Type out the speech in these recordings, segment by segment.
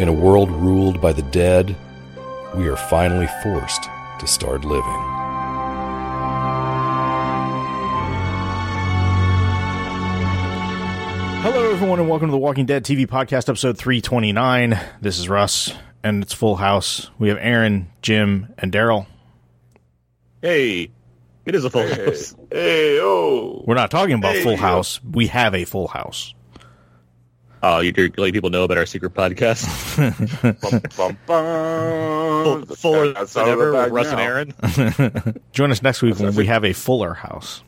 In a world ruled by the dead, we are finally forced to start living. Hello, everyone, and welcome to the Walking Dead TV podcast, episode 329. This is Russ, and it's Full House. We have Aaron, Jim, and Daryl. Hey, it is a full Hey. house. Hey, oh. We're not talking about Hey, Full yo. House. We have a Full House. Uh, oh, you're letting people know about our secret podcast. Bum, bum, bum. Full, fuller That's than of ever with Russ now. and Aaron. Join us next week when we have a fuller house.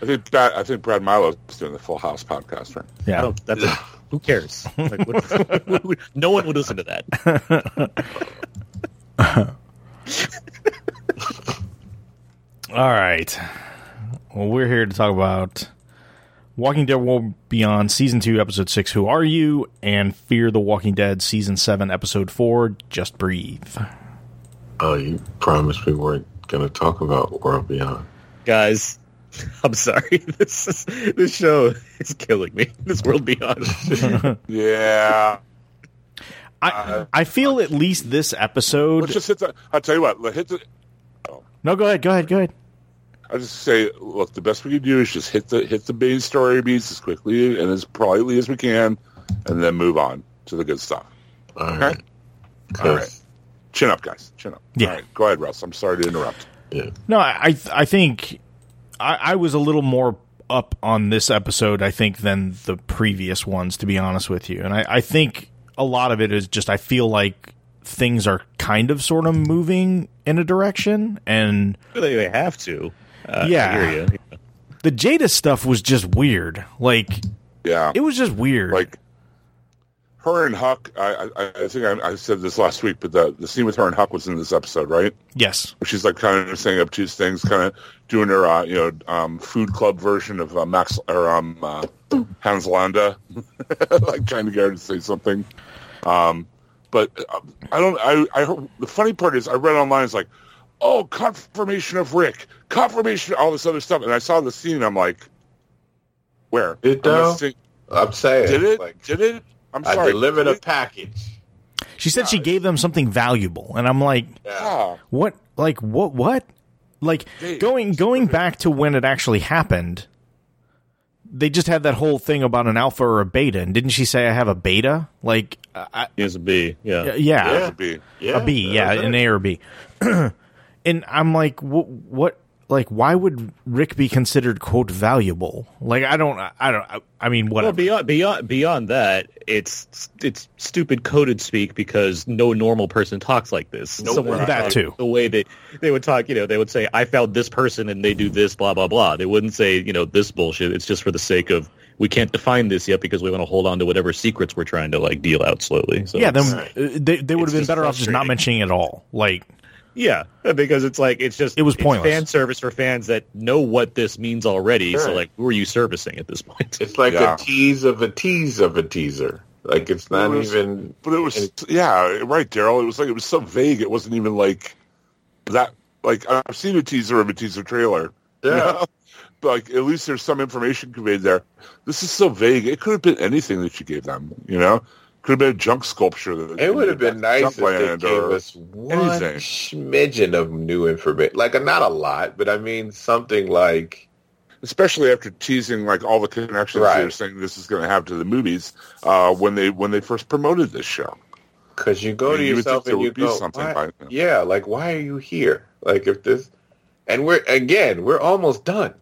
I think Brad, I think Brad Milo is doing the Full House podcast, right? Yeah. Oh, that's a, who cares? Like, what, no one would listen to that. All right. Well, we're here to talk about Walking Dead World Beyond Season 2, Episode 6, Who Are You? and Fear the Walking Dead Season 7, Episode 4, Just Breathe. Oh, you promised we weren't going to talk about World Beyond. Guys, I'm sorry. This is, this show is killing me. This world beyond. Yeah. I, uh, I feel at least this episode. Let's just hit the. I'll tell you what. let- Hit the. No, go ahead, go ahead, go ahead. I just say, look, the best we can do is just hit the hit the main story beats as quickly and as politely as we can, and then move on to the good stuff. All right. All right. Chin up, guys. Chin up. Yeah. All right. Go ahead, Russ. I'm sorry to interrupt. Yeah. No, I I, I think I, I was a little more up on this episode, I think, than the previous ones, to be honest with you. And I, I think a lot of it is just I feel like things are kind of sort of moving in a direction, and they, they have to. Uh, Yeah. I hear you. the Jadis stuff was just weird. Like Yeah. it was just weird. like her and Huck. I I, I think I, I said this last week, but the the scene with her and Huck was in this episode, right? yes, Where she's like kind of saying obtuse things, kind of doing her uh, you know um, food club version of uh, Max or um, uh, Hans Landa, like trying to get her to say something. Um, but uh, I don't. I I heard, the funny part is I read online. It's like, oh, confirmation of Rick, confirmation, all this other stuff, and I saw the scene. I'm like, where? It I'm though? I'm saying. Did it? Like, Did it? I'm sorry. I sorry. delivered a package. she said she gave them something valuable, and I'm like, Yeah. Ah, what? Like what? What? Like Hey, going going back to when it actually happened. They just had that whole thing about an alpha or a beta, and didn't she say I have a beta? Like, I, He has a B. Yeah. I- yeah, that would be. Yeah. a B, yeah, that's an. A or B. and I'm like, what? What? Like, why would Rick be considered quote valuable? Like, I don't, I don't, I, I mean, Well, beyond beyond beyond that, it's it's stupid coded speak because no normal person talks like this. Nope. Someone That too. The way that they would talk, you know, they would say, "I found this person and they do this, blah blah blah." They wouldn't say, you know, this bullshit. It's just for the sake of we can't define this yet because we want to hold on to whatever secrets we're trying to like deal out slowly. So yeah, then they they would have been better off just not mentioning it at all. Like, yeah, because it's like it's just It was it's pointless. fan service for fans that know what this means already. So like, who are you servicing at this point? It's like Yeah. a tease of a tease of a teaser. Like it's not It was- even. But it was, yeah, right, Daryl. It was like it was so vague. It wasn't even like that. Like I've seen a teaser of a teaser trailer. you Yeah. know? But like at least there's some information conveyed there. This is so vague. It could have been anything that you gave them. You know, could have been a junk sculpture. That It would have been nice if they gave us one anything. smidgen of new information. Like, not a lot, but I mean something like. especially after teasing like all the connections Right. they're saying this is going to have to the movies uh, when they when they first promoted this show. Because you go I mean, to you yourself and you go, something "Why- yeah, like why are you here? Like if this, and we're again, we're almost done.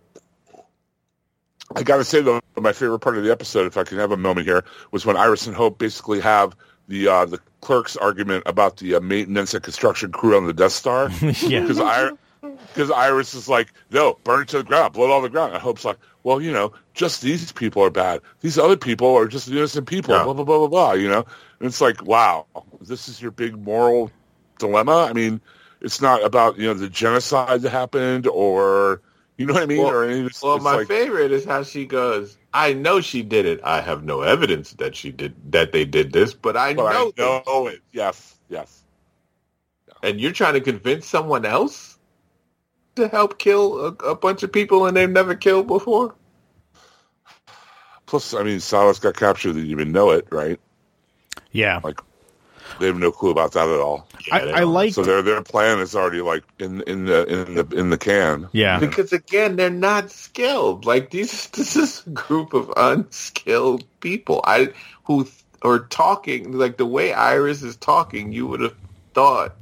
I got to say though, my favorite part of the episode, if I can have a moment here, was when Iris and Hope basically have the uh, the clerks argument about the uh, maintenance and construction crew on the Death Star. yeah, Because because Iris is like, no, burn it to the ground, blow it all the ground. And Hope's like, well, you know, just these people are bad. These other people are just innocent people. Yeah. Blah blah blah blah blah. You know, and it's like, wow, this is your big moral dilemma. I mean, it's not about you know the genocide that happened or you know what I mean, Well- or any. It's, Well, it's my like, favorite is how she goes. I know she did it. I have no evidence that she did that they did this, but I but know. I know it. Yes, yes. And you're trying to convince someone else to help kill a, a bunch of people and they've never killed before. Plus, I mean, Silas got captured. They didn't even know it, right? Yeah. They have no clue about that at all. I, I like. So their their plan is already like in in the in the in the can. yeah. Because again, they're not skilled. Like these, this is a group of unskilled people. I who are talking like the way Iris is talking. You would have thought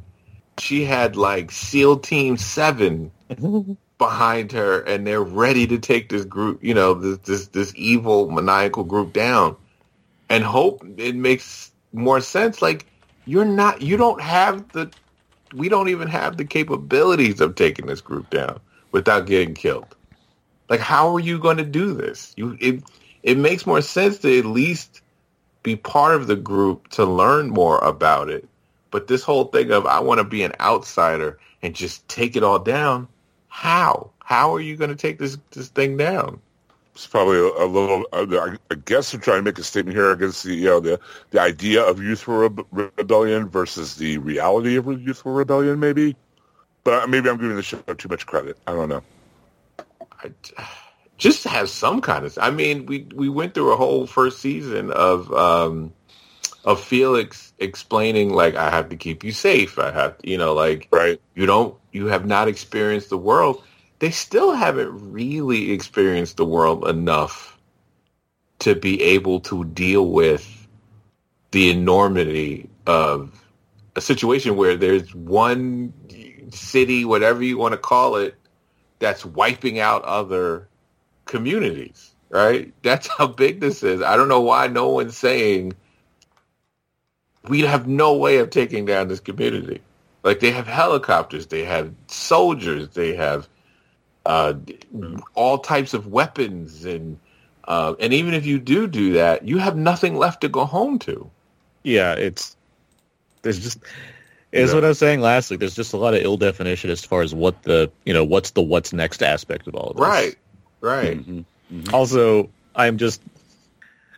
she had like SEAL Team Seven behind her, and they're ready to take this group. You know, this this this evil maniacal group down. And hope it makes more sense. Like you're not, you don't have the we don't even have the capabilities of taking this group down without getting killed. Like, how are you going to do this? You it it makes more sense to at least be part of the group to learn more about it. But this whole thing of I want to be an outsider and just take it all down, how? How are you going to take this this thing down? It's probably a, a little. Uh, I I guess they're trying to make a statement here against the you know the the idea of youthful rebe- rebellion versus the reality of youthful rebellion, maybe. But uh, maybe I'm giving the show too much credit. I don't know. I, just have some kind of. I mean, we we went through a whole first season of um, of Felix explaining like I have to keep you safe. I have you know like Right? you don't you have not experienced the world. They still haven't really experienced the world enough to be able to deal with the enormity of a situation where there's one city, whatever you want to call it, that's wiping out other communities, right? That's how big this is. I don't know why no one's saying we have no way of taking down this community. Like they have helicopters, they have soldiers, they have uh, all types of weapons, and uh, and even if you do do that, you have nothing left to go home to. Yeah, it's there's just is Yeah. what I was saying last week. There's just a lot of ill definition as far as what the you know what's the what's next aspect of all of this. Right, right. Mhm. Also, I'm just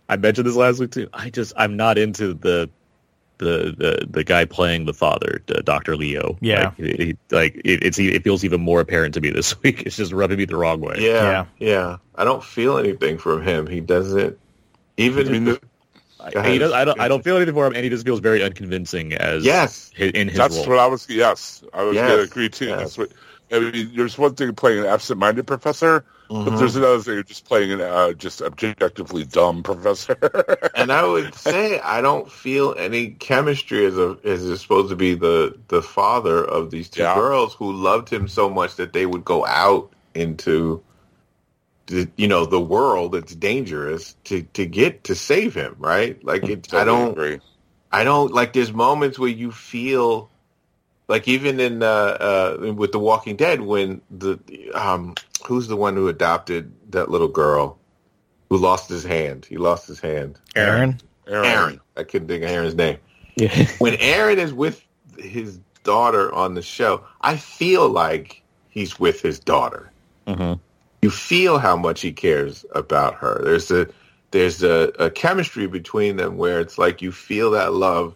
I mentioned this last week too. I just I'm not into the the the, the guy playing the father, Doctor Leo. Yeah. like, he, he- like it, it's it feels even more apparent to me this week. It's just rubbing me the wrong way. Yeah, yeah, I don't feel anything from him. He doesn't even. I mean, the- I, Go ahead. he does, I don't I don't feel anything for him, and he just feels very unconvincing as yes, hi- in his That's role. what I was. Yes, I was Yes, going to agree too. yes. That's what. I mean, there's one thing playing an absent-minded professor, but Mhm. there's another thing just playing an uh, just objectively dumb professor. and I would say I don't feel any chemistry as a as is supposed to be the the father of these two Yeah. girls who loved him so much that they would go out into the, you know the world that's dangerous to to get to save him right like it I don't agree. I don't like. There's moments where you feel like even in uh, uh, with The Walking Dead when the um who's the one who adopted that little girl who lost his hand. He lost his hand. Aaron. Aaron. Aaron. I couldn't think of Aaron's name. Yeah. When Aaron is with his daughter on the show, I feel like he's with his daughter. Mhm. You feel how much he cares about her. There's a there's a, a chemistry between them where it's like you feel that love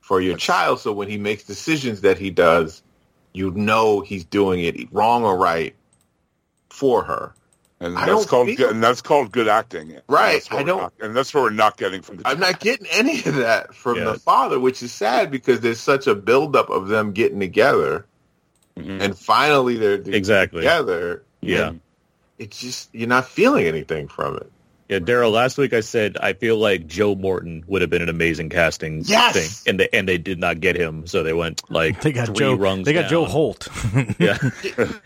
for your child. So when he makes decisions that he does, you know he's doing it wrong or right for her. and I that's called good, and that's called good acting. Right, I don't- not- and that's what we're not getting from the. I'm not getting any of that from Yeah. the father, which is sad because there's such a buildup of them getting together, Mhm. and finally they're Exactly. together. Yeah. It's just you're not feeling anything from it. Yeah, Daryl. Last week I said I feel like Joe Morton would have been an amazing casting Yes! thing, and they and they did not get him, so they went like They got three Joe. rungs. They got down. Joe Holt. Yeah,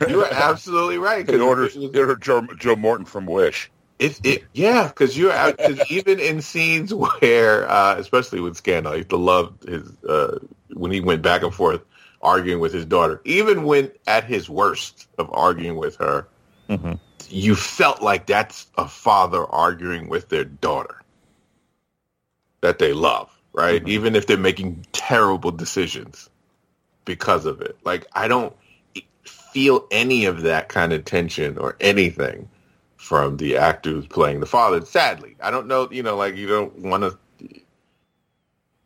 You are absolutely right. in order, it was- Joe, Joe Morton from Wish. It, it yeah, because you're out. Cause even in scenes where, uh, especially with Scandal, I used to love his uh, when he went back and forth arguing with his daughter. Even when at his worst of arguing with her, Mm-hmm. You felt like that's a father arguing with their daughter that they love, right? Mm-hmm. Even if they're making terrible decisions because of it. Like I don't feel any of that kind of tension or anything from the actor who's playing the father. Sadly, I don't know. You know, like you don't want to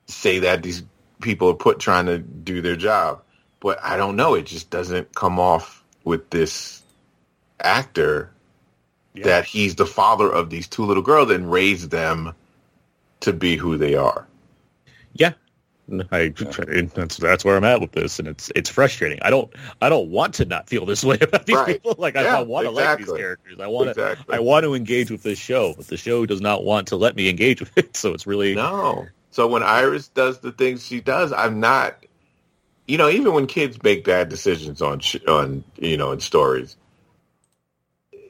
say that these people are put trying to do their job, but I don't know. It just doesn't come off with this actor Yeah. that he's the father of these two little girls and raised them to be who they are. Yeah. I that's that's where I'm at with this, and it's it's frustrating. I don't I don't want to not feel this way about these Right. people. Like I, Yeah, I want to like these characters. I want to Exactly. I want to engage with this show, but the show does not want to let me engage with it. So it's really No. So when Iris does the things she does, I'm not. You know, even when kids make bad decisions on sh- on you know in stories,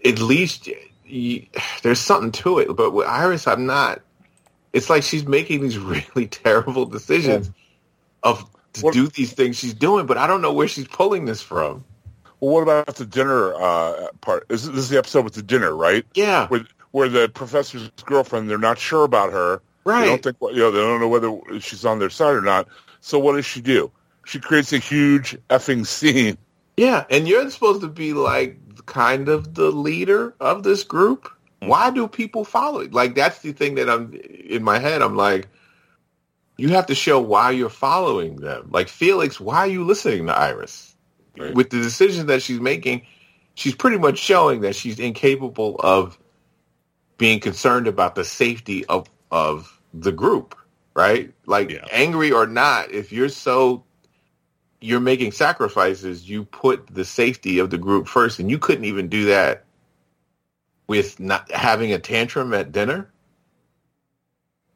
at least you, there's something to it. But with Iris, I'm not. It's like she's making these really terrible decisions of to What- do these things she's doing, but I don't know where she's pulling this from. Well, what about the dinner uh, part? This, this is the episode with the dinner, right? Yeah, Where, where the professor's girlfriend, they're not sure about her. Right. They don't think, you know, they don't know whether she's on their side or not. So what does she do? She creates a huge effing scene. Yeah, and you're supposed to be like kind of the leader of this group. Why do people follow it? Like that's the thing that I'm in my head. I'm like, you have to show why you're following them. Like Felix, why are you listening to Iris? Right. With the decisions that she's making, she's pretty much showing that she's incapable of being concerned about the safety of of the group, right? Like Yeah. angry or not, if you're so you're making sacrifices, you put the safety of the group first, and you couldn't even do that with not having a tantrum at dinner,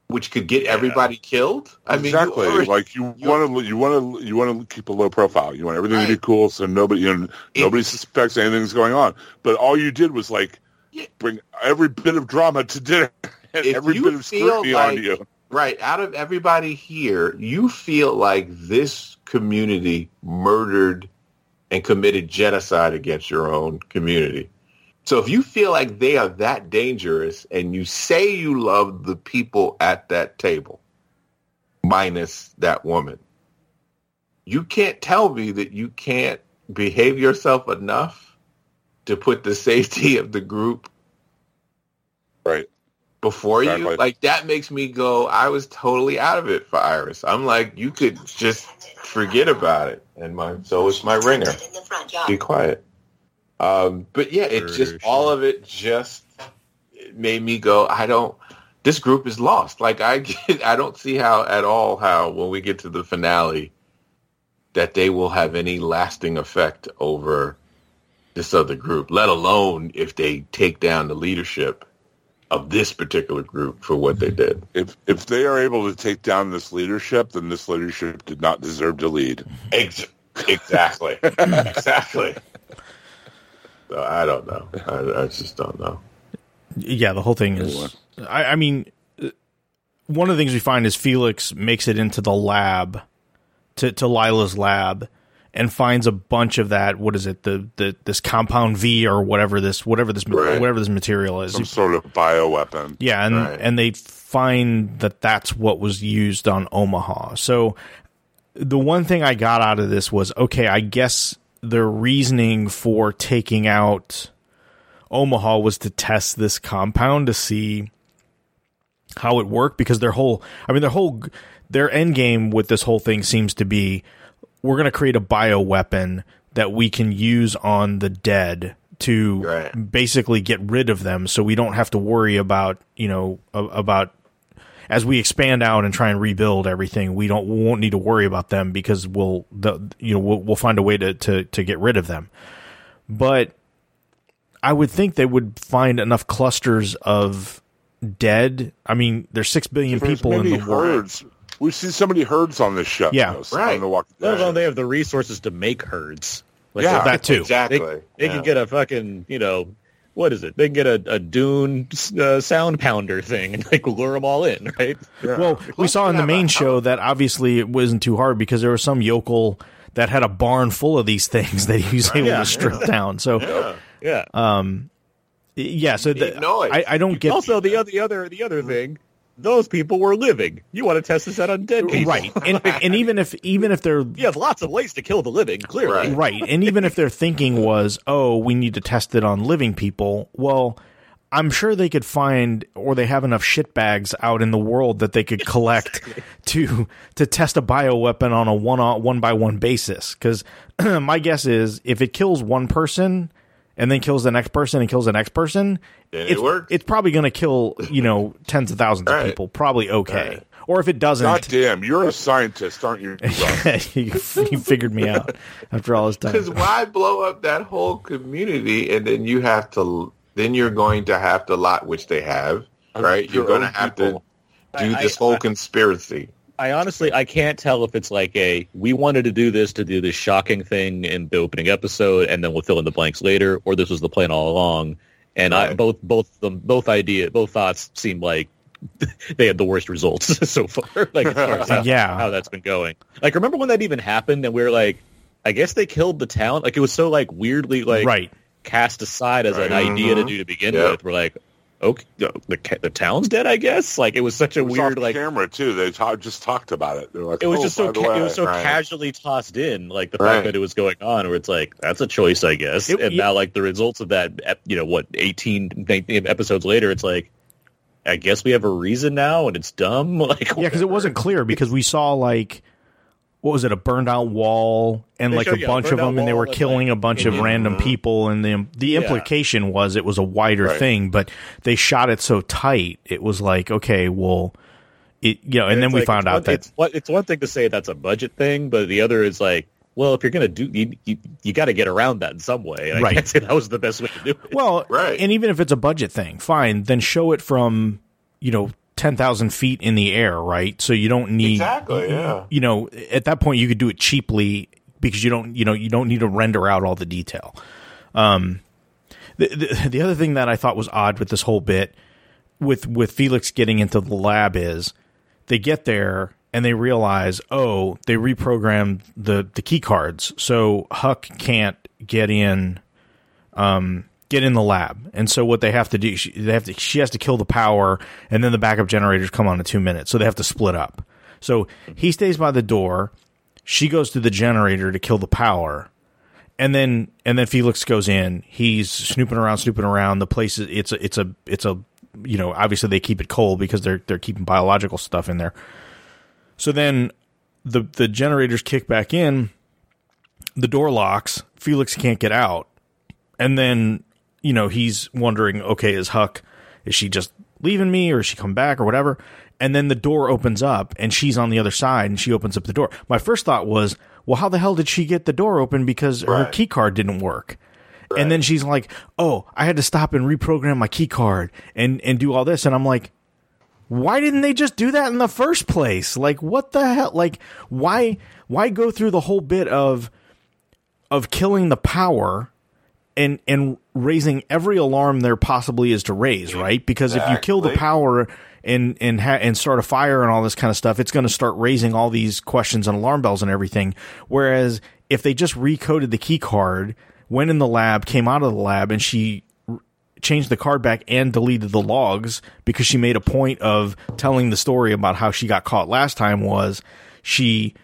which could get everybody killed. I mean, exactly. already- like you want to, you want to, you want to keep a low profile. You want everything to be cool, so nobody, you know, It- nobody suspects anything's going on. But all you did was like Yeah. bring every bit of drama to dinner and every bit of scrutiny like- on you. Right out of everybody here, you feel like this community murdered and committed genocide against your own community. So if you feel like they are that dangerous and you say you love the people at that table, minus that woman, you can't tell me that you can't behave yourself enough to put the safety of the group Right. Before Exactly. you. Like that makes me go, I was totally out of it for Iris. I'm like, you could just forget about it. And my so it's my ringer. in the front yard. Be quiet. Um, but yeah, it just all of it just made me go. I don't. This group is lost. Like I, get, I don't see how at all how when we get to the finale that they will have any lasting effect over this other group. Let alone if they take down the leadership of this particular group for what they did. If if they are able to take down this leadership, then this leadership did not deserve to lead. Ex- exactly. exactly. So I don't know. I, I just don't know. yeah, the whole thing is. I, I mean, uh, one of the things we find is Felix makes it into the lab, to to Lyla's lab, and finds a bunch of that. What is it? The the this compound V or whatever this whatever this Right. whatever this material is. Some sort of bioweapon. Yeah, and Right. and they find that that's what was used on Omaha. So the one thing I got out of this was okay, I guess their reasoning for taking out Omaha was to test this compound to see how it worked because their whole I mean their whole their end game with this whole thing seems to be we're going to create a bioweapon that we can use on the dead to Right. basically get rid of them so we don't have to worry about you know about as we expand out and try and rebuild everything we don't we won't need to worry about them because we'll the, you know we'll, we'll find a way to, to to get rid of them but i would think they would find enough clusters of dead i mean there's 6 billion people in the world herds. We've seen so many herds on this show. Yeah. you know, Right. On the Walking Let Dead. they have the resources to make herds. Like Yeah. that too Exactly. They, they Yeah. can get a fucking, you know, what is it? They can get a, a Dune uh, sound pounder thing and like lure them all in, right? Well, we saw in the main show that obviously it wasn't too hard because there was some yokel that had a barn full of these things that he was able Yeah. to strip down. So Yeah. yeah, yeah. so the. I, I don't get also, the other, the other, the other thing, those people were living. You want to test this out on dead people, right, and and even if even if they're You have lots of ways to kill the living. Clearly, Right. right, and even if their thinking was, oh, we need to test it on living people, well. I'm sure they could find, or they have enough shit bags out in the world that they could collect to to test a bioweapon on a one on one by one basis. Because my guess is, if it kills one person and then kills the next person and kills the next person, Then it it's, works. it's probably going to kill you know tens of thousands of Right. people. Probably okay. Right. Or if it doesn't, God damn, you're a scientist, aren't you? You, you figured me out after all this time. Because why blow up that whole community and then you have to, then you're going to have to lot, which they have, right? Your You're going to have people. to do I- this I- whole I- conspiracy. I honestly I can't tell if it's like a we wanted to do this to do this shocking thing in the opening episode and then we'll fill in the blanks later, or this was the plan all along. And I both both them both idea both thoughts seem like they had the worst results so far. Like as far as how, Yeah. how that's been going. Like remember when that even happened and we were like, I guess they killed the town. Like it was so like weirdly like right. cast aside as an Right. idea to Mhm. do to begin Yep. with. We're like, okay, the the, the town's dead. I guess. Like it was such a It was weird off like camera too. They ta- just talked about it. They're like, it was oh, just so ca- way, it was so right. casually tossed in, like the Right. fact that it was going on, where it's like that's a choice, I guess. It- and yeah. now, like the results of that, you know, what 18, 19 episodes later, it's like, I guess we have a reason now, and it's dumb. Like, Yeah, because it wasn't clear because we saw like what was it a burned out wall and They like showed, a yeah, bunch of them and they were killing like, a bunch of Indian- random uh-huh. people and the the Yeah. implication was it was a wider Right. thing but they shot it so tight it was like okay well it you know and, then we like, found out one, that it's what it's one thing to say that's a budget thing, but the other is like. Well, if you're gonna do, you you, you got to get around that in some way. And I Right. can't say that was the best way to do it. well Right. and even if it's a budget thing fine then show it from you know 10,000 feet in the air right so you don't need Exactly, yeah. you know, at that point you could do it cheaply because you don't, you know, you don't need to render out all the detail. Um, the, the the other thing that I thought was odd with this whole bit with with Felix getting into the lab is they get there and they realize, oh, they reprogrammed the the key cards, so Huck can't get in get in the lab. And so what they have to do, she, they have to, she has to kill the power, and then the backup generators come on in two minutes. So they have to split up. So he stays by the door. She goes to the generator to kill the power, and then and then Felix goes in. He's snooping around, snooping around. The place is it's a it's a it's a you know obviously they keep it cold because they're they're keeping biological stuff in there. So then the the generators kick back in. The door locks. Felix can't get out and then you know he's wondering okay is huck is she just leaving me or is she come back or whatever? And then the door opens up and she's on the other side and she opens up the door. My first thought was well how the hell did she get the door open because her key card didn't work? And then she's like oh i had to stop and reprogram my key card and and do all this. And i'm like why didn't they just do that in the first place? Like what the hell? Like why why go through the whole bit of of killing the power and and raising every alarm there possibly is to raise, right? Because if you kill the power and and ha- and start a fire and all this kind of stuff, it's going to start raising all these questions and alarm bells and everything. Whereas if they just recoded the key card, went in the lab, came out of the lab, and she changed the card back and deleted the logs because she made a point of telling the story about how she got caught last time was she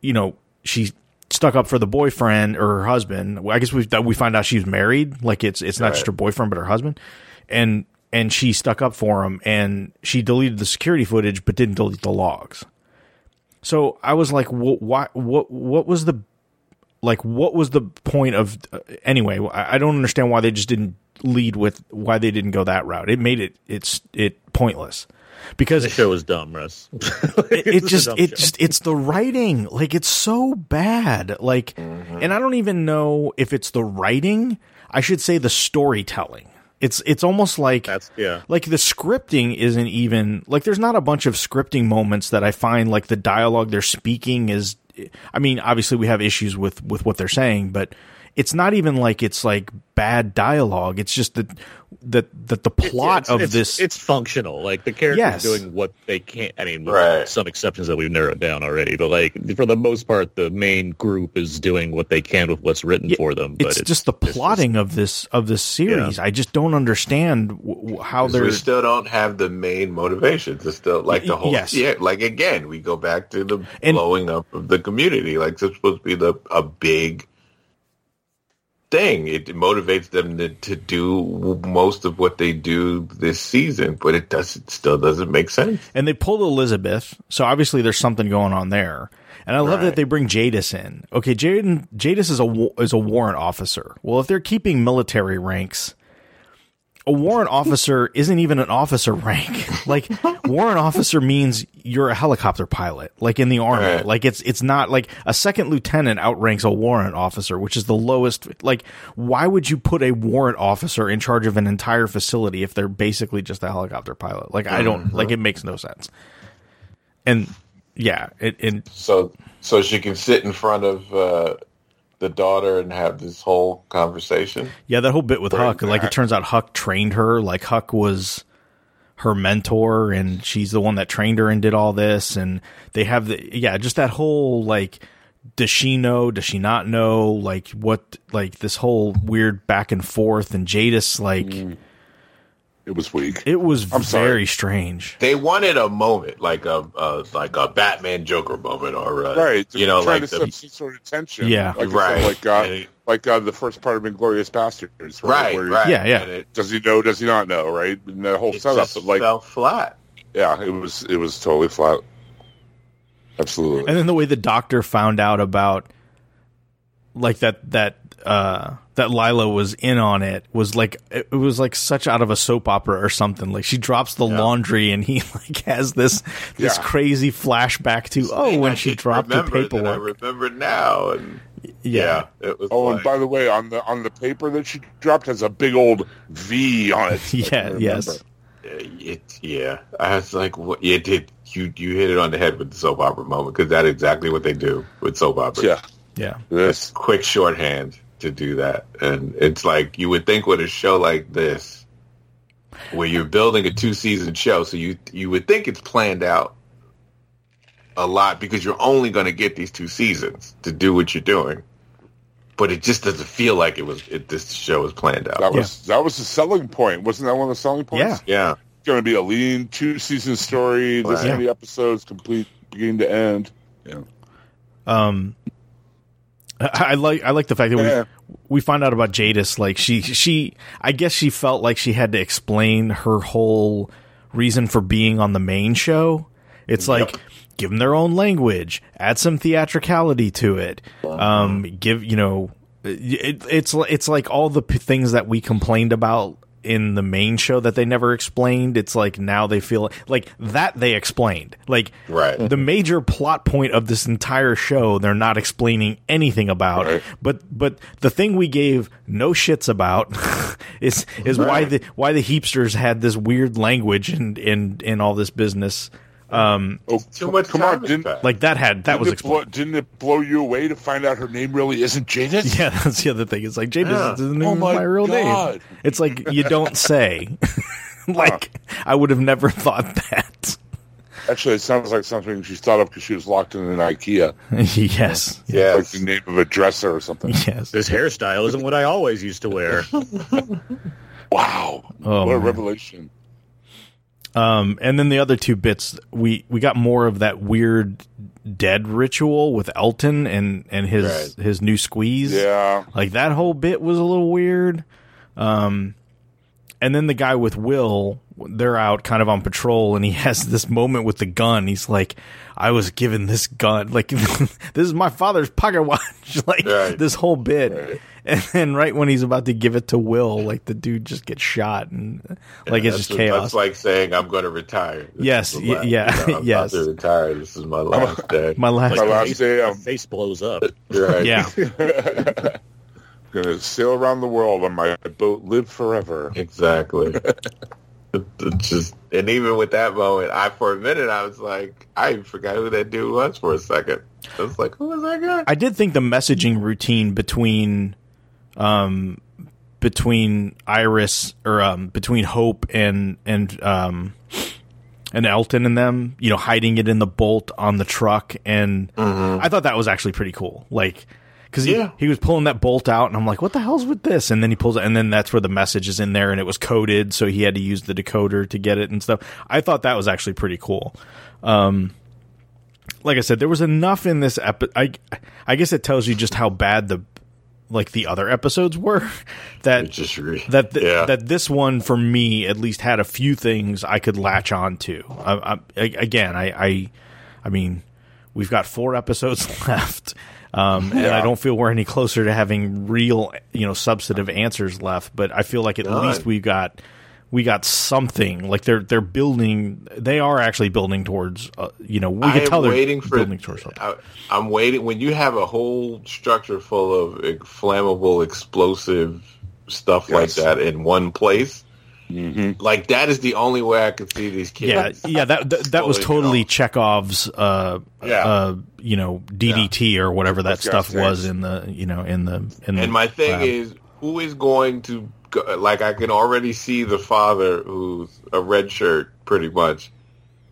you know, she stuck up for the boyfriend or her husband. I guess we we find out she's married. Like it's it's not just her boyfriend but her husband, and and she stuck up for him and she deleted the security footage but didn't delete the logs. So I was like, what? What? What? What was the like? What was the point of? Uh, anyway, I, I don't understand why they just didn't lead with why they didn't go that route. It made it it's it pointless because The show was dumb, Russ. it, it just it just it's the writing like it's so bad like mm-hmm. and i don't even know if it's the writing i should say the storytelling it's it's almost like That's yeah. like the scripting isn't even like there's not a bunch of scripting moments that i find like the dialogue they're speaking is i mean obviously we have issues with with what they're saying but it's not even like it's like bad dialogue. It's just that that that the plot It's- of it's- this it's functional. Like the characters Yes. doing what they can. I mean, with Right. some exceptions that we've narrowed down already, but like for the most part, the main group is doing what they can with what's written Yeah, for them. But it's, just the plotting of this of this series. I just don't understand w- w- how 'Cause they're we still don't have the main motivations. It's still like the whole Yes. yeah. Like again, we go back to the And- blowing up of the community. Like it's supposed to be the a big thing. It motivates them to, to do most of what they do this season, but it does it still doesn't make sense. and they pulled Elizabeth, so obviously there's something going on there. And I love that they bring Jadis in. Okay, Jaden Jadis is a is a warrant officer. Well, if they're keeping military ranks, a warrant officer isn't even an officer rank. like warrant officer means you're a helicopter pilot, like in the army. Right. Like it's it's not like a second lieutenant outranks a warrant officer, which is the lowest. Like, why would you put a warrant officer in charge of an entire facility if they're basically just a helicopter pilot? Like, I don't like it makes no sense. And yeah, it and So so she can sit in front of uh, the daughter and have this whole conversation. Yeah, that whole bit with Bring Huck, like it turns out Huck trained her. Like Huck was her mentor, and she's the one that trained her and did all this. And they have the yeah, just that whole like, does she know? Does she not know? Like what? Like this whole weird back and forth. And Jadis, like mm. It was weak. it was I'm sorry. very strange. They wanted a moment, like a, a like a Batman Joker moment, or a, Right. You know, trying like to the, set some sort of tension. Yeah. Like, Right. Like, uh, it- like uh, the first part of Inglourious Basterds. right, Where- right, Yeah, yeah. It, Does he know? Does he not know? Right. And the whole it setup. just like, fell flat. yeah, it was. It was totally flat. Absolutely. And then the way the doctor found out about like that that uh that Lyla was in on it was like it it was like such out of a soap opera or something. Like she drops the laundry and he like has this this Yeah. crazy flashback to oh when I she dropped the remember it, and I remember now, and Yeah. yeah, it was. Oh, and by the way, on the on the paper that she dropped has a big old V on it. I Yeah, can yes. It, yeah, I was like, what? It did. You you hit it on the head with the soap opera moment because that's exactly what they do with soap operas. Yeah. Yeah. This. quick shorthand to do that, and it's like you would think with a show like this, where you're building a two season show, so you you would think it's planned out a lot because you're only going to get these two seasons to do what you're doing. But it just doesn't feel like it was. It, this show was planned out. That was that was the selling point. Wasn't that one of the selling points? Yeah. yeah. going to be a lean two season story. This Right. many episodes, complete beginning to end. Yeah. Um I, like I like the fact that Yeah. we we find out about Jadis like she she I guess she felt like she had to explain her whole reason for being on the main show. It's like give them their own language, add some theatricality to it. Um give, you know, it, it's it's like all the p- things that we complained about in the main show that they never explained. It's like now they feel like that they explained. Like Right. the major plot point of this entire show they're not explaining anything about Right. but but the thing we gave no shits about is is why the why the heapsters had this weird language and and and all this business um Oh, Too come- much Come time on, didn't passed. like that had that didn't was it blow, didn't it blow you away to find out her name really isn't Jadis? yeah that's the other thing it's like Jadis Yeah. is the name Oh of my my real name it's like you don't say like i would have never thought that Actually, it sounds like something she thought of because she was locked in an IKEA, yes yeah, like the name of a dresser or something. yes this hairstyle isn't what I always used to wear. Wow, Oh, what a man. revelation! Um, and then the other two bits, we we got more of that weird dead ritual with Elton and and his Right. his new squeeze. Yeah, like that whole bit was a little weird. Um, and then the guy with Will, they're out kind of on patrol, and he has this moment with the gun. He's like, "I was given this gun, like this is my father's pocket watch." like Right. this whole bit. Right. And then right when he's about to give it to Will, like the dude just gets shot, and like it's That's just chaos. That's like saying I'm going to retire. This Yes, is the y- last- yeah, you know, I'm yes. About to retire. This is my last day. My last, My last day, the I'm- face blows up. Right. yeah, gonna sail around the world on my boat, live forever. Exactly. It- it just and even with that moment, I for a minute I was like, I forgot who that dude was for a second. I was like, who was that guy? I did think the messaging routine between um, between Iris or um, between Hope and and um, and Elton and them, you know, hiding it in the bolt on the truck, and I thought that was actually pretty cool. Like, because he, Yeah. he was pulling that bolt out, and I'm like, what the hell's with this? And then he pulls it, and then that's where the message is in there, and it was coded, so he had to use the decoder to get it and stuff. I thought that was actually pretty cool. Um, like I said, there was enough in this episode. I, I guess it tells you just how bad the like the other episodes were that I disagree. that th- yeah. that this one for me at least had a few things I could latch on to. I, I, again, I, I I mean, we've got four episodes left, um, and I don't feel we're any closer to having real, you know, substantive answers left. But I feel like at None. least we've got we got something. Like they're they're building. They are actually building towards. Uh, you know, we I can am tell they're waiting for. building towards something. I, I'm waiting when you have a whole structure full of flammable, explosive stuff Yes. like that in one place. Mm-hmm. Like that is the only way I could see these kids. yeah, that that, that was totally off. Chekhov's, uh, Yeah. uh, you know, DDT or whatever that Those stuff was in the, you know, in the in the. And my thing lab. is, who is going to go, like? I can already see the father, who's a red shirt, pretty much,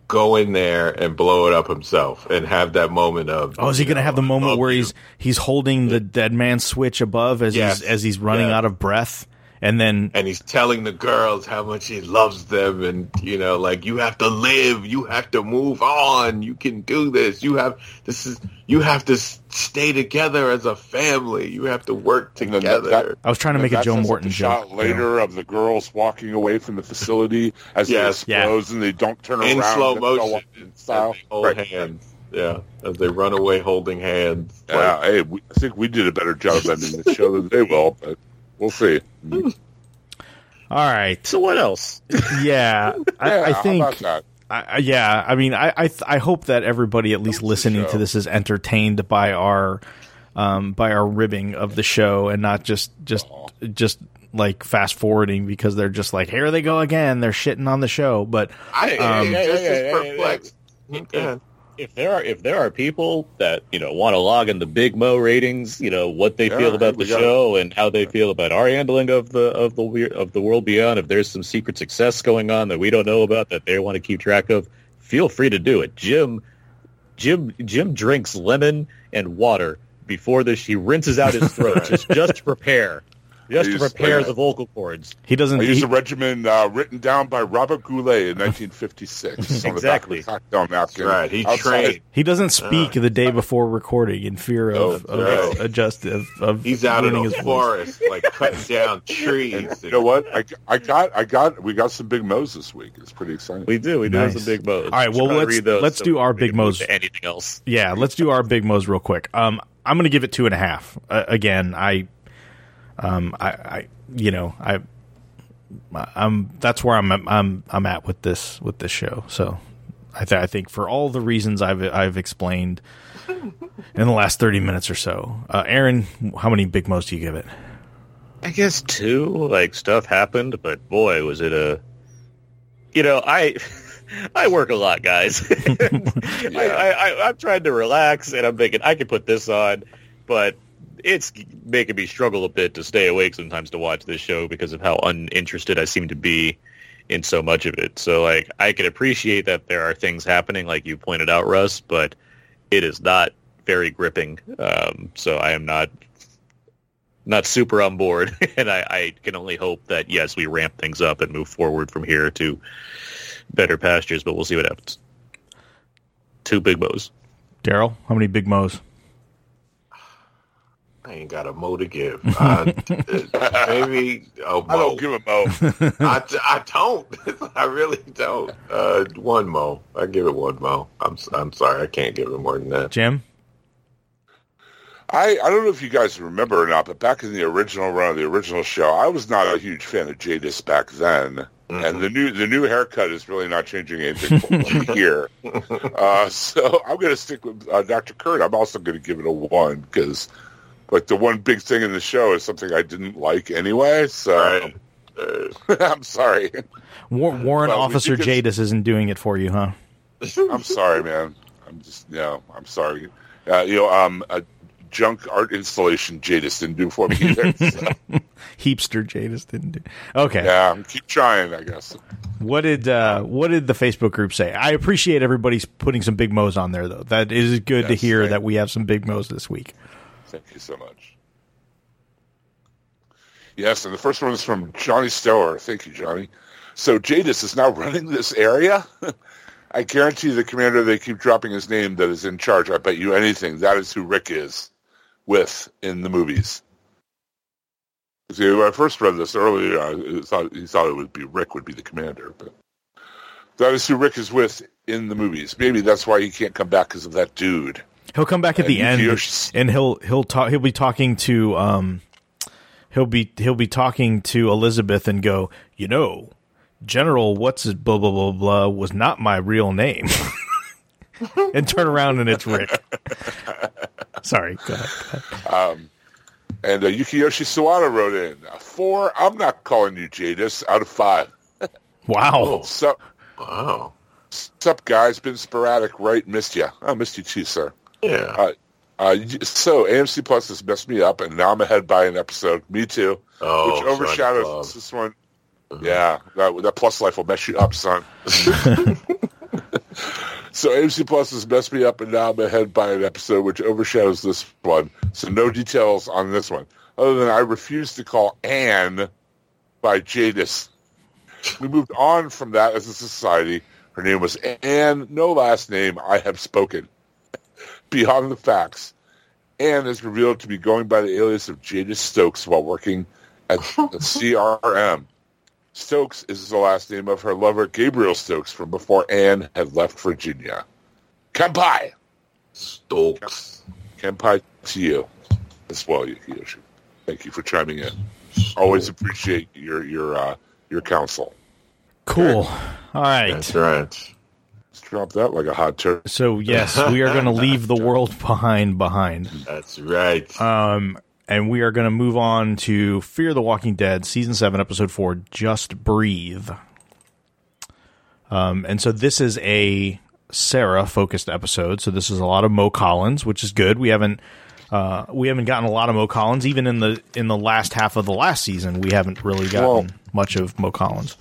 go in there and blow it up himself, and have that moment of. Oh, is he going to have the moment where you. he's he's holding the dead man switch above as Yes. he's as he's running Yeah. out of breath, and then and he's telling the girls how much he loves them and you know like you have to live you have to move on you can do this you have this is you have to stay together as a family you have to work And that- together that- I was trying to make a Joe Morton shot joke. you know. later of the girls walking away from the facility as Yes. it explodes and they don't turn around. in around slow motion up in style. they hold Right. hands yeah as they run away holding hands Yeah, Like, hey, we, I think we did a better job of ending the show than they will, but we'll see. All right, So what else? yeah, I, Yeah, I how think about that? I, I- yeah, I mean, I I, th- I hope that everybody at least That was the listening to this is entertained by our um, by our ribbing of the show and not just just just like fast forwarding because they're just like here they go again they're shitting on the show but I am Hey, hey, just hey, as hey, hey, perplexed hey, Go ahead. If there are if there are people that you know want to log in the Big Mo ratings, you know what they Yeah, feel about the show and how they feel about our handling of the of the of the world beyond. If there's some secret success going on that we don't know about that they want to keep track of, feel free to do it. Jim, Jim, Jim drinks lemon and water before this. He rinses out his throat just just to prepare, just to He's- prepare yeah. the vocal cords. he doesn't I he, used a regimen uh, written down by Robert Goulet in 1956. on the back of Exactly. the cocktail napkin. right he outside- trained he doesn't speak the day before recording in fear of, Oh, of right. adjust of, of he's out in ruining the his voice. forest like cutting down trees And you know what? I, I got, I got, we got some big mo's this week. It's pretty exciting. We do. We do have Nice. some big modes. All right, well, let's- let's so do our big can move modes. to Anything else? Yeah, let's do our big mo's real quick. Um, I'm going to give it two and a half. Uh, again, I, um, I, I, you know, I, I'm that's where I'm I'm I'm at with this with this show. So, I, th- I think for all the reasons I've I've explained in the last 30 minutes or so, uh, Aaron, how many big mo's do you give it? I guess two. Like stuff happened, but boy, was it a. You know, I. I work a lot, guys. I, I, I, I'm trying to relax, and I'm thinking I could put this on, but it's making me struggle a bit to stay awake sometimes to watch this show because of how uninterested I seem to be in so much of it. So, like, I can appreciate that there are things happening, like you pointed out, Russ, but it is not very gripping. Um, so I am not not super on board, and I, I can only hope that yes, we ramp things up and move forward from here to better pastures. But we'll see what happens. Two big bows. Daryl, how many big mo's? I ain't got a mo to give. Uh, maybe a mo. I don't give a mo. I, I don't. I really don't. Uh, one mo. I give it one mo. I'm I'm sorry. I can't give it more than that. Jim? I, I don't know if you guys remember or not, but back in the original run of the original show, I was not a huge fan of Jadis back then. And the new the new haircut is really not changing anything for me here. Uh, so I'm going to stick with uh, Dr. Kurt. I'm also going to give it a one because, like, the one big thing in the show is something I didn't like anyway. So Right. Uh, I'm sorry. War- Warrant Well, Officer think Jadis isn't doing it for you, huh? I'm sorry, man. I'm just, you know, I'm sorry. Uh, you know, um, uh, junk art installation Jadis didn't do for me either. So, Heapster Jadis didn't do. Okay. yeah, keep trying, I guess. What did uh, what did the Facebook group say? I appreciate everybody's putting some big mo's on there though. That is good to hear thank- that we have some big mo's this week. Thank you so much. Yes, and the first one is from Johnny Stower. Thank you, Johnny. So Jadis is now running this area. I guarantee the commander they keep dropping his name that is in charge. I bet you anything that is who Rick is with in the movies. See, when I first read this earlier, I thought he thought it would be Rick would be the commander, but that is who Rick is with in the movies. Maybe that's why he can't come back because of that dude. He'll come back at the And end Yoshi's- and he'll he'll talk he'll be talking to um he'll be he'll be talking to Elizabeth and go, "You know, General what's it blah blah blah blah was not my real name." and turn around and it's Rick. Sorry, go ahead. And uh, Yukiyoshi Sawada wrote in four. I'm not calling you Jadis out of five. Wow. So, Wow. what's up, guys? Been sporadic, right? Missed you. I missed you too, sir. Yeah. Uh, uh, so AMC Plus has messed me up, and now I'm ahead by an episode. Me too, oh, which Son overshadows this one. Yeah, that, that Plus life will mess you up, son. so AMC Plus has messed me up, and now I'm ahead by an episode, which overshadows this one. So no details on this one, other than I refuse to call Anne by Jadis. We moved on from that as a society. Her name was Anne, no last name. I have spoken. Beyond the facts, Anne is revealed to be going by the alias of Jadis Stokes while working at the CRM. Stokes is the last name of her lover, Gabriel Stokes, from before Anne had left Virginia. Kampai! Stokes. Kampai to you as well, Yukiyoshi. Thank you for chiming in. Always appreciate your your uh, your counsel. Cool. All right. That's right. Let's drop that like a hot turkey. So yes, we are going to leave the world behind behind. That's right. Um, and we are going to move on to Fear the Walking Dead, season seven, episode four. Just breathe. Um, and so this is a Sarah focused episode. So this is a lot of Mo Collins, which is good. We haven't uh, we haven't gotten a lot of Mo Collins even in the in the last half of the last season. We haven't really gotten Well- much of Mo Collins.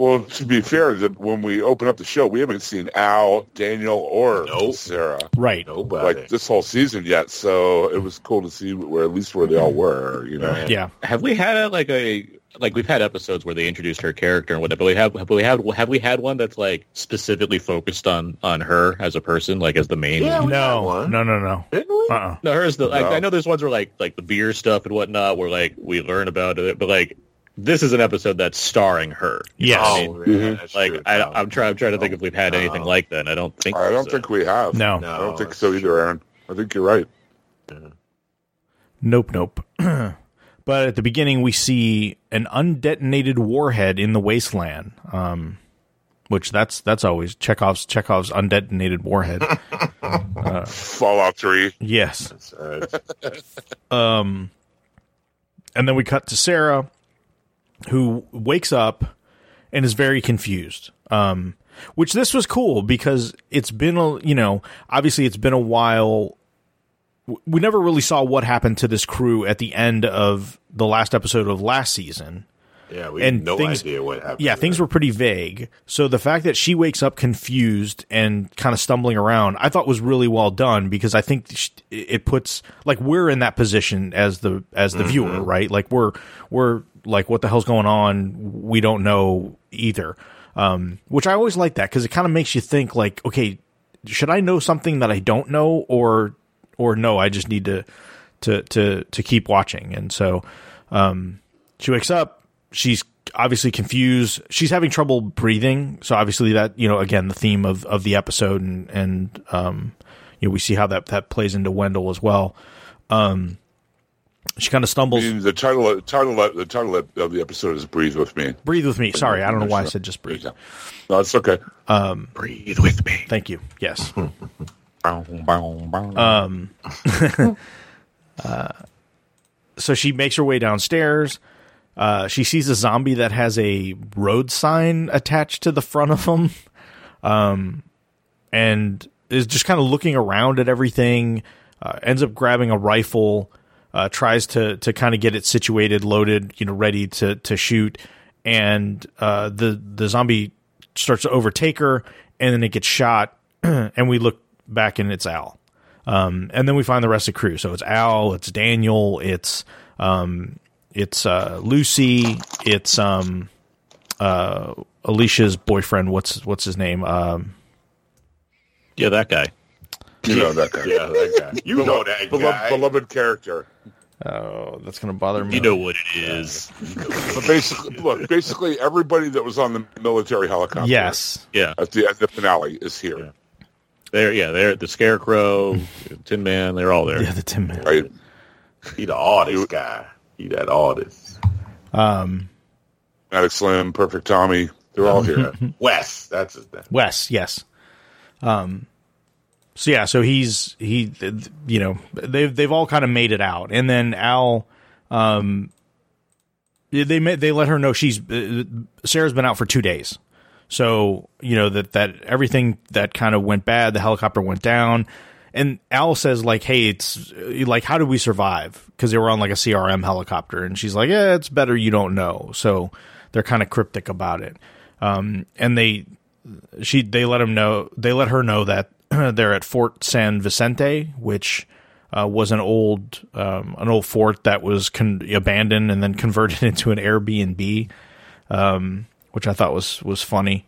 Well, to be fair, that when we open up the show, we haven't seen Al, Daniel, or Nope. Sarah Right. Nobody. like this whole season yet. So it was cool to see where at least where they all mm-hmm. were. You know, Yeah. Have we had a, like a like we've had episodes where they introduced her character and whatever, but we have have we had have we had one that's like specifically focused on on her as a person, like as the main? Yeah, we No, no, no, no. Didn't we? Uh-uh. No, hers the like, No. I know there's ones where like like the beer stuff and whatnot where like we learn about it, but like this is an episode that's starring her. Yes. Oh, I yeah, that's Like true. I, I'm trying I'm trying to think if we've had anything No. like that. I don't think I don't so. think we have. No. No. I don't think so either. Aaron. I think you're right. Nope, nope. but at the beginning, we see an undetonated warhead in the wasteland, um, which that's that's always Chekhov's Chekhov's undetonated warhead. Fallout Three. yes, That's right. and then we cut to Sarah, who wakes up and is very confused. Um, which this was cool because it's been a you know obviously it's been a while. We never really saw what happened to this crew at the end of the last episode of last season. Yeah, we And had no things- idea what happened. Yeah, things were pretty vague. So the fact that she wakes up confused and kind of stumbling around, I thought was really well done because I think it puts like we're in that position as the as the viewer, right? Like we're we're like what the hell's going on? We don't know either. Um, which I always like that because it kind of makes you think like, okay, should I know something that I don't know or or no, I just need to to to to keep watching. And so um she wakes up she's obviously confused she's having trouble breathing so obviously that you know again the theme of of the episode and and um you know we see how that that plays into wendell as well um she kind of I stumbles mean, the title, title, the title of the episode is "Breathe with Me." breathe with me sorry i don't know why i said just breathe. No, it's okay. Breathe with me. thank you yes. Um, uh, so she makes her way downstairs. Uh, she sees a zombie that has a road sign attached to the front of him um, and is just kind of looking around at everything uh, ends up grabbing a rifle, uh, tries to to kind of get it situated, loaded, you know, ready to to shoot, and uh, the the zombie starts to overtake her, and then it gets shot, and we look back and it's Al. Um, and then we find the rest of the crew. So it's Al, it's Daniel, it's um, it's uh, Lucy, it's um, uh, Alicia's boyfriend. What's what's his name? Um, Yeah, that guy. You know that guy. Yeah, that guy. You know that Beloved, guy. beloved character. oh, that's gonna bother me. You know what it is. But basically, look, basically everybody that was on the military helicopter Yes. Yeah, at the, at the finale is here. Yeah. they're yeah they're the Scarecrow, Tin Man. They're all there. Yeah, the Tin Man. Right? He the artist guy. He that artist. Um, Maddox Slim, Perfect Tommy, they're all here. Wes. That's his name. Wes, yes. Um, so yeah, so he's he, you know, they've they've all kind of made it out, and then Al, um, they they let her know she's uh, Sarah's been out for two days, so you know that that everything that kind of went bad, the helicopter went down, and Al says like, hey, it's like how did we survive? Because they were on like a CRM helicopter, and she's like, yeah, it's better you don't know. So they're kind of cryptic about it, um, and they she they let him know they let her know that they're at Fort San Vicente, which uh, was an old um, an old fort that was con- abandoned and then converted into an Airbnb, um, which I thought was was funny.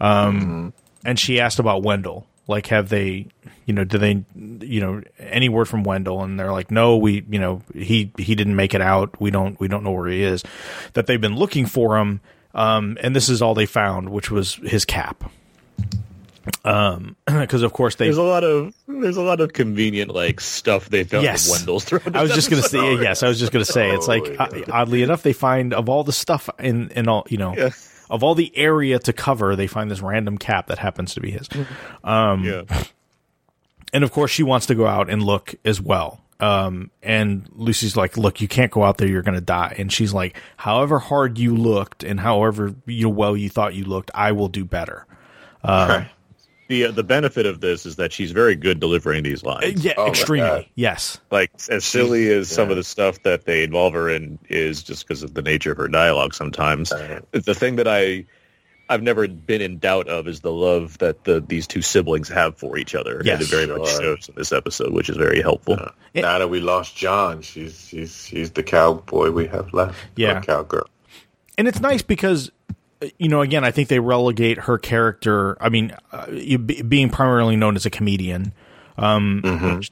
Um, And she asked about Wendell, like, have they, you know, do they, you know, any word from Wendell? And they're like, no, we, you know, he he didn't make it out. We don't we don't know where he is. That they've been looking for him. Um, and this is all they found, which was his cap. Um, because of course they There's a lot of there's a lot of convenient like stuff they found Yes. Wendell's throat. I was just gonna say yes. I was just gonna say it's like Oh, uh, oddly enough they find of all the stuff in in all you know Yeah. of all the area to cover they find this random cap that happens to be his. Um, yeah. and of course she wants to go out and look as well. Um, and Lucy's like, "Look, you can't go out there; you're gonna die." And she's like, "However hard you looked, and however you well you thought you looked, I will do better." Right. The uh, the benefit of this is that she's very good delivering these Uh, lines. Yeah, Oh extremely. God. Yes. Like as silly as some of the stuff that they involve her in is just because of the nature of her dialogue. Sometimes Right. the thing that I I've never been in doubt of is the love that the these two siblings have for each other. Yes. and it very much Sure. shows in this episode, which is very helpful. It- now that we lost John, she's she's she's the cowboy we have left. Yeah. Cowgirl. and it's nice because uh, you know again i think they relegate her character i mean uh, be, being primarily known as a comedian um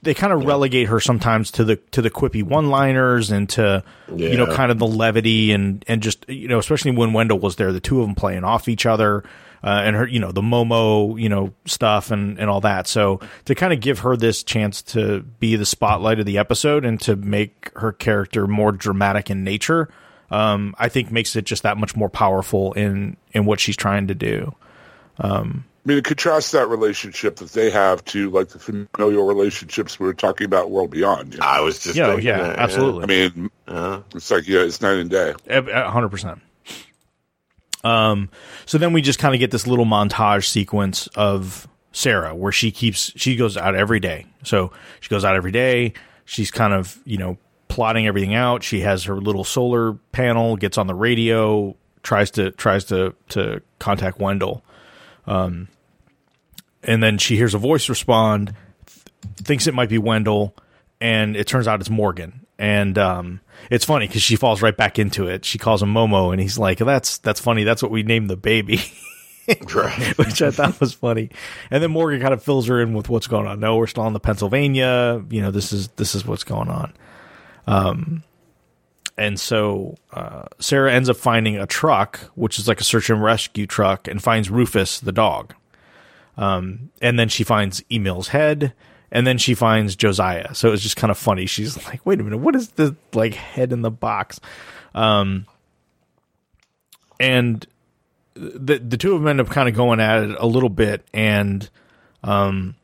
they kind of relegate her sometimes to the to the quippy one liners and to you know kind of the levity and and just you know especially when wendell was there the two of them playing off each other uh, and her, you know, the Momo, you know, stuff and, and all that. So to kind of give her this chance to be the spotlight of the episode and to make her character more dramatic in nature, um, I think makes it just that much more powerful in in what she's trying to do. I mean, contrast that relationship that they have to like the familial relationships we were talking about World Beyond. You know? I was just Yeah, thinking yeah, that, absolutely. I mean, Uh, it's like yeah, it's night and day. A hundred percent. Um, so then we just kind of get this little montage sequence of Sarah where she keeps she goes out every day. So she goes out every day. She's kind of you know plotting everything out. She has her little solar panel, gets on the radio, tries to tries to to contact Wendell. Um, and then she hears a voice respond, th- thinks it might be Wendell, and it turns out it's Morgan. And um, it's funny because she falls right back into it. She calls him Momo, and he's like, "That's that's funny. That's what we named the baby," which I thought was funny. And then Morgan kind of fills her in with what's going on. No, we're still on the Pennsylvania. You know, this is this is what's going on. Um, and so uh, Sarah ends up finding a truck, which is like a search and rescue truck, and finds Rufus the dog. Um, and then she finds Emil's head, and then she finds Josiah. So it's just kind of funny. She's like, "Wait a minute, what is the like head in the box?" Um, and the the two of them end up kind of going at it a little bit, and um,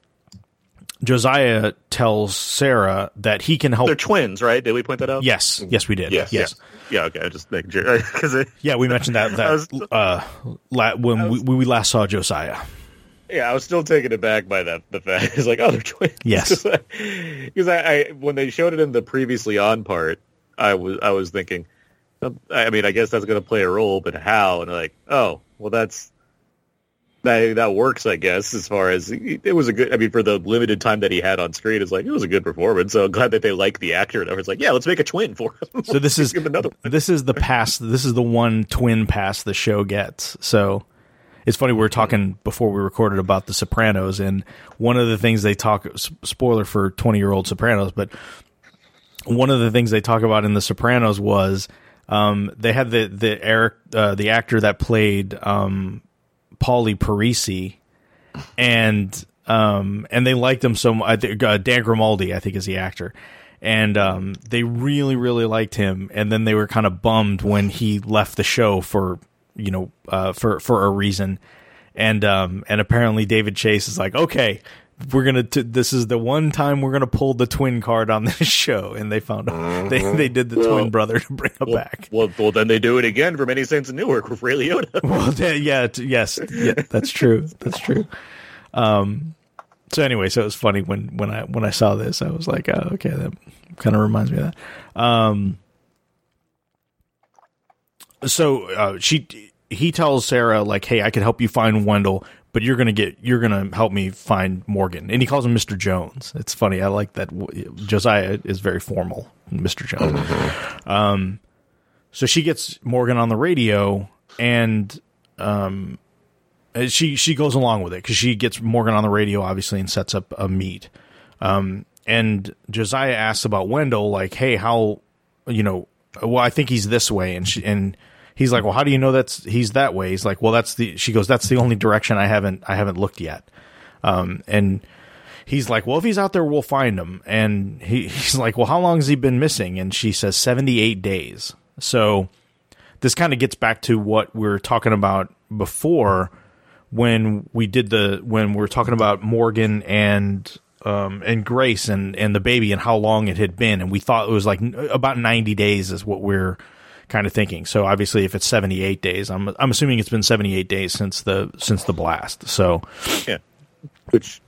Josiah tells Sarah that he can help. They're twins, right? Did we point that out? Yes, yes, we did. Yes. yes. Yeah. Okay. I just making sure because Yeah, we mentioned that that was- uh, la- when we, we last saw Josiah. Yeah, I was still taken aback by that. The fact it's like, oh, they're twins. Yes. because I, I when they showed it in the previously on part, I was I was thinking, um, I mean, I guess that's going to play a role, but how? And like, oh, well, that's that that works, I guess. As far as it was a good, I mean, for the limited time that he had on screen, it's like it was a good performance. So I'm glad that they like the actor. And it's like, yeah, let's make a twin for him. So this is another. one. this is the pass. This is the one twin pass the show gets. So it's funny we were talking before we recorded about the Sopranos, and one of the things they talk spoiler for twenty year old Sopranos, but one of the things they talk about in the Sopranos was um, they had the the Eric uh, the actor that played um, Paulie Parisi, and um, and they liked him so much. Uh, Dan Grimaldi, I think, is the actor, and um, they really really liked him. And then they were kind of bummed when he left the show for you know uh, for for a reason. And um, and apparently David Chase is like, okay, we're gonna. T- this is the one time we're gonna pull the twin card on this show. And they found out they they did the twin brother to bring him back. Well, well, then they do it again for Many Saints in Newark with Ray Liotta. Well, yeah, t- yes, yeah, that's true. That's true. Um, so anyway, so it was funny when when I when I saw this, I was like, oh, okay, that kind of reminds me of that. Um, so uh, she he tells Sarah like, hey, I could help you find Wendell, but you're gonna get you're gonna help me find Morgan, and he calls him Mister Jones. It's funny. I like that Josiah is very formal, Mister Jones. Um, so she gets Morgan on the radio, and um, she she goes along with it because she gets Morgan on the radio, obviously, and sets up a meet. Um, and Josiah asks about Wendell, like, "Hey, how, you know, well, I think he's this way," and she and he's like, "Well, how do you know that's he's that way?" He's like, "Well, that's the." She goes, "That's the only direction I haven't I haven't looked yet." Um, and he's like, "Well, if he's out there, we'll find him." And he, he's like, "Well, how long has he been missing?" And she says, 78 days." So this kind of gets back to what we were talking about before when we did the when we were talking about Morgan and um and Grace and and the baby and how long it had been and we thought it was like about 90 days is what we're kind of thinking. So obviously if it's 78 days, I'm I'm assuming it's been 78 days since the since the blast. So Yeah, which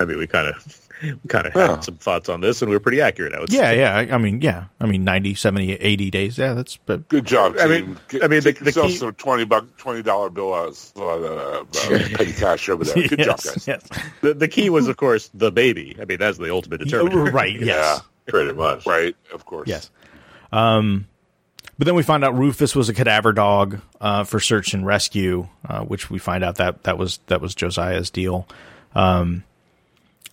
I mean, we kind of we kind of Yeah. had some thoughts on this, and we were pretty accurate. I would yeah, say. yeah, I, I mean, yeah. I mean 90, 70, 80 days. Yeah, that's but Good job, team. I mean- Get- I mean, the- take the yourself key- some twenty buck, twenty dollar bill uh, uh, uh, petty cash over there. Good job, yes, guys. yes. The, the key was, of course, the baby. I mean, that's the ultimate determinant. right, yes. Yeah, Pretty much. right. Of course. Yes. Um, but then we find out Rufus was a cadaver dog uh, for search and rescue, uh, which we find out that that was that was Josiah's deal. Um,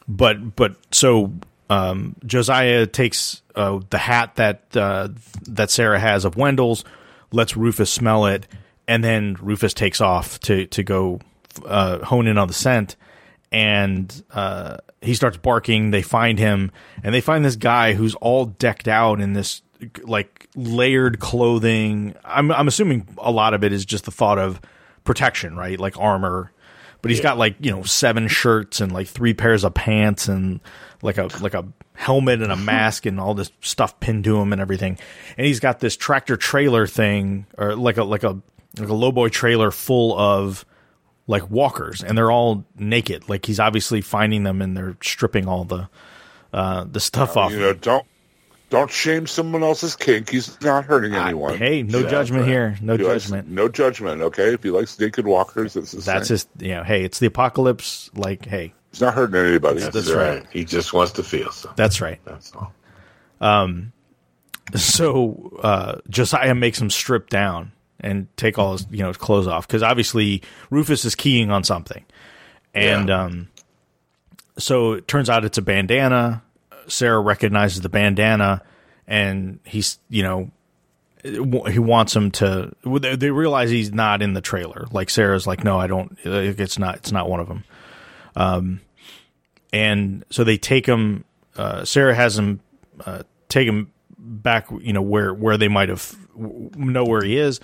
but but so um, Josiah takes uh, the hat that uh, that Sarah has of Wendell's, lets Rufus smell it, and then Rufus takes off to to go uh, hone in on the scent and uh, he starts barking. They find him, and they find this guy who's all decked out in this like layered clothing. I'm I'm assuming a lot of it is just the thought of protection, right? Like armor. But he's got like you know seven shirts and like three pairs of pants and like a like a helmet and a mask and all this stuff pinned to him and everything. And he's got this tractor trailer thing or like a like a like a lowboy trailer full of like walkers and they're all naked like he's obviously finding them and they're stripping all the uh the stuff off You know, don't don't shame someone else's kink. He's not hurting anyone. hey no judgment here no He likes- judgment no judgment. Okay, if he likes naked walkers, that's his that's thing. just you know hey it's the apocalypse like hey He's not hurting anybody. That's, That's right. right. He just wants to feel something. that's right That's all. Um, so uh josiah makes him strip down and take all his you know his clothes off because obviously rufus is keying on something and Yeah. um so it turns out it's a bandana sarah recognizes the bandana and he's you know he wants him to they realize he's not in the trailer. Like sarah's like no i don't it's not it's not one of them um and so they take him uh sarah has him uh take him back you know where where they might have know where he is.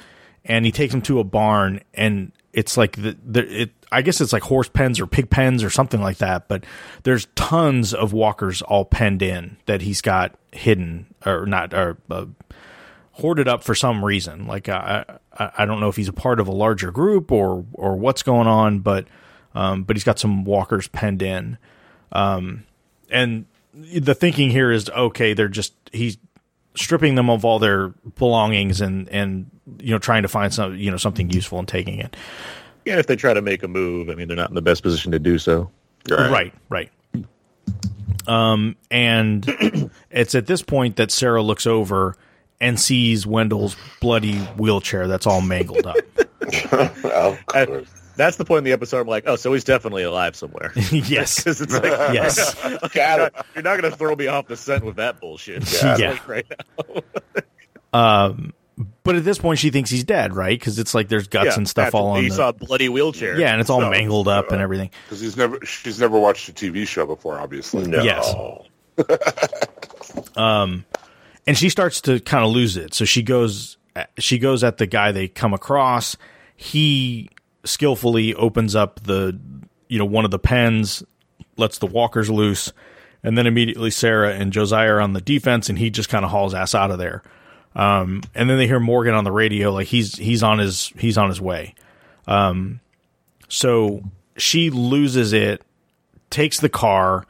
And he takes him to a barn and it's like the, the it I guess it's like horse pens or pig pens or something like that but there's tons of walkers all penned in that he's got hidden or not or uh, hoarded up for some reason like I, I I don't know if he's a part of a larger group or or what's going on but um, but he's got some walkers penned in. Um, and the thinking here is okay, they're just he's stripping them of all their belongings and and you know trying to find some you know something useful and taking it. Yeah, if they try to make a move, I mean, they're not in the best position to do so. Right, right. Um, and it's at this point that Sarah looks over and sees Wendell's bloody wheelchair that's all mangled up. of course. That's the point in the episode. I'm like, oh, so he's definitely alive somewhere. yes, 'Cause it's like, yes, Got it. you're not going to throw me off the scent with that bullshit. Got it. Like, right now. But at this point she thinks he's dead, right? Because it's like there's guts Yeah, and stuff all on He the saw a bloody wheelchair. yeah, and it's all So- mangled up and uh, everything. Because he's never, she's never watched a TV show before, obviously. No. Yes. Um, and she starts to kind of lose it. So she goes, she goes at the guy they come across. He skillfully opens up the, you know, one of the pens, lets the walkers loose, and then immediately Sarah and Josiah are on the defense, and he just kind of hauls ass out of there. Um, and then they hear Morgan on the radio, like he's he's on his he's on his way. Um, so she loses it, takes the car,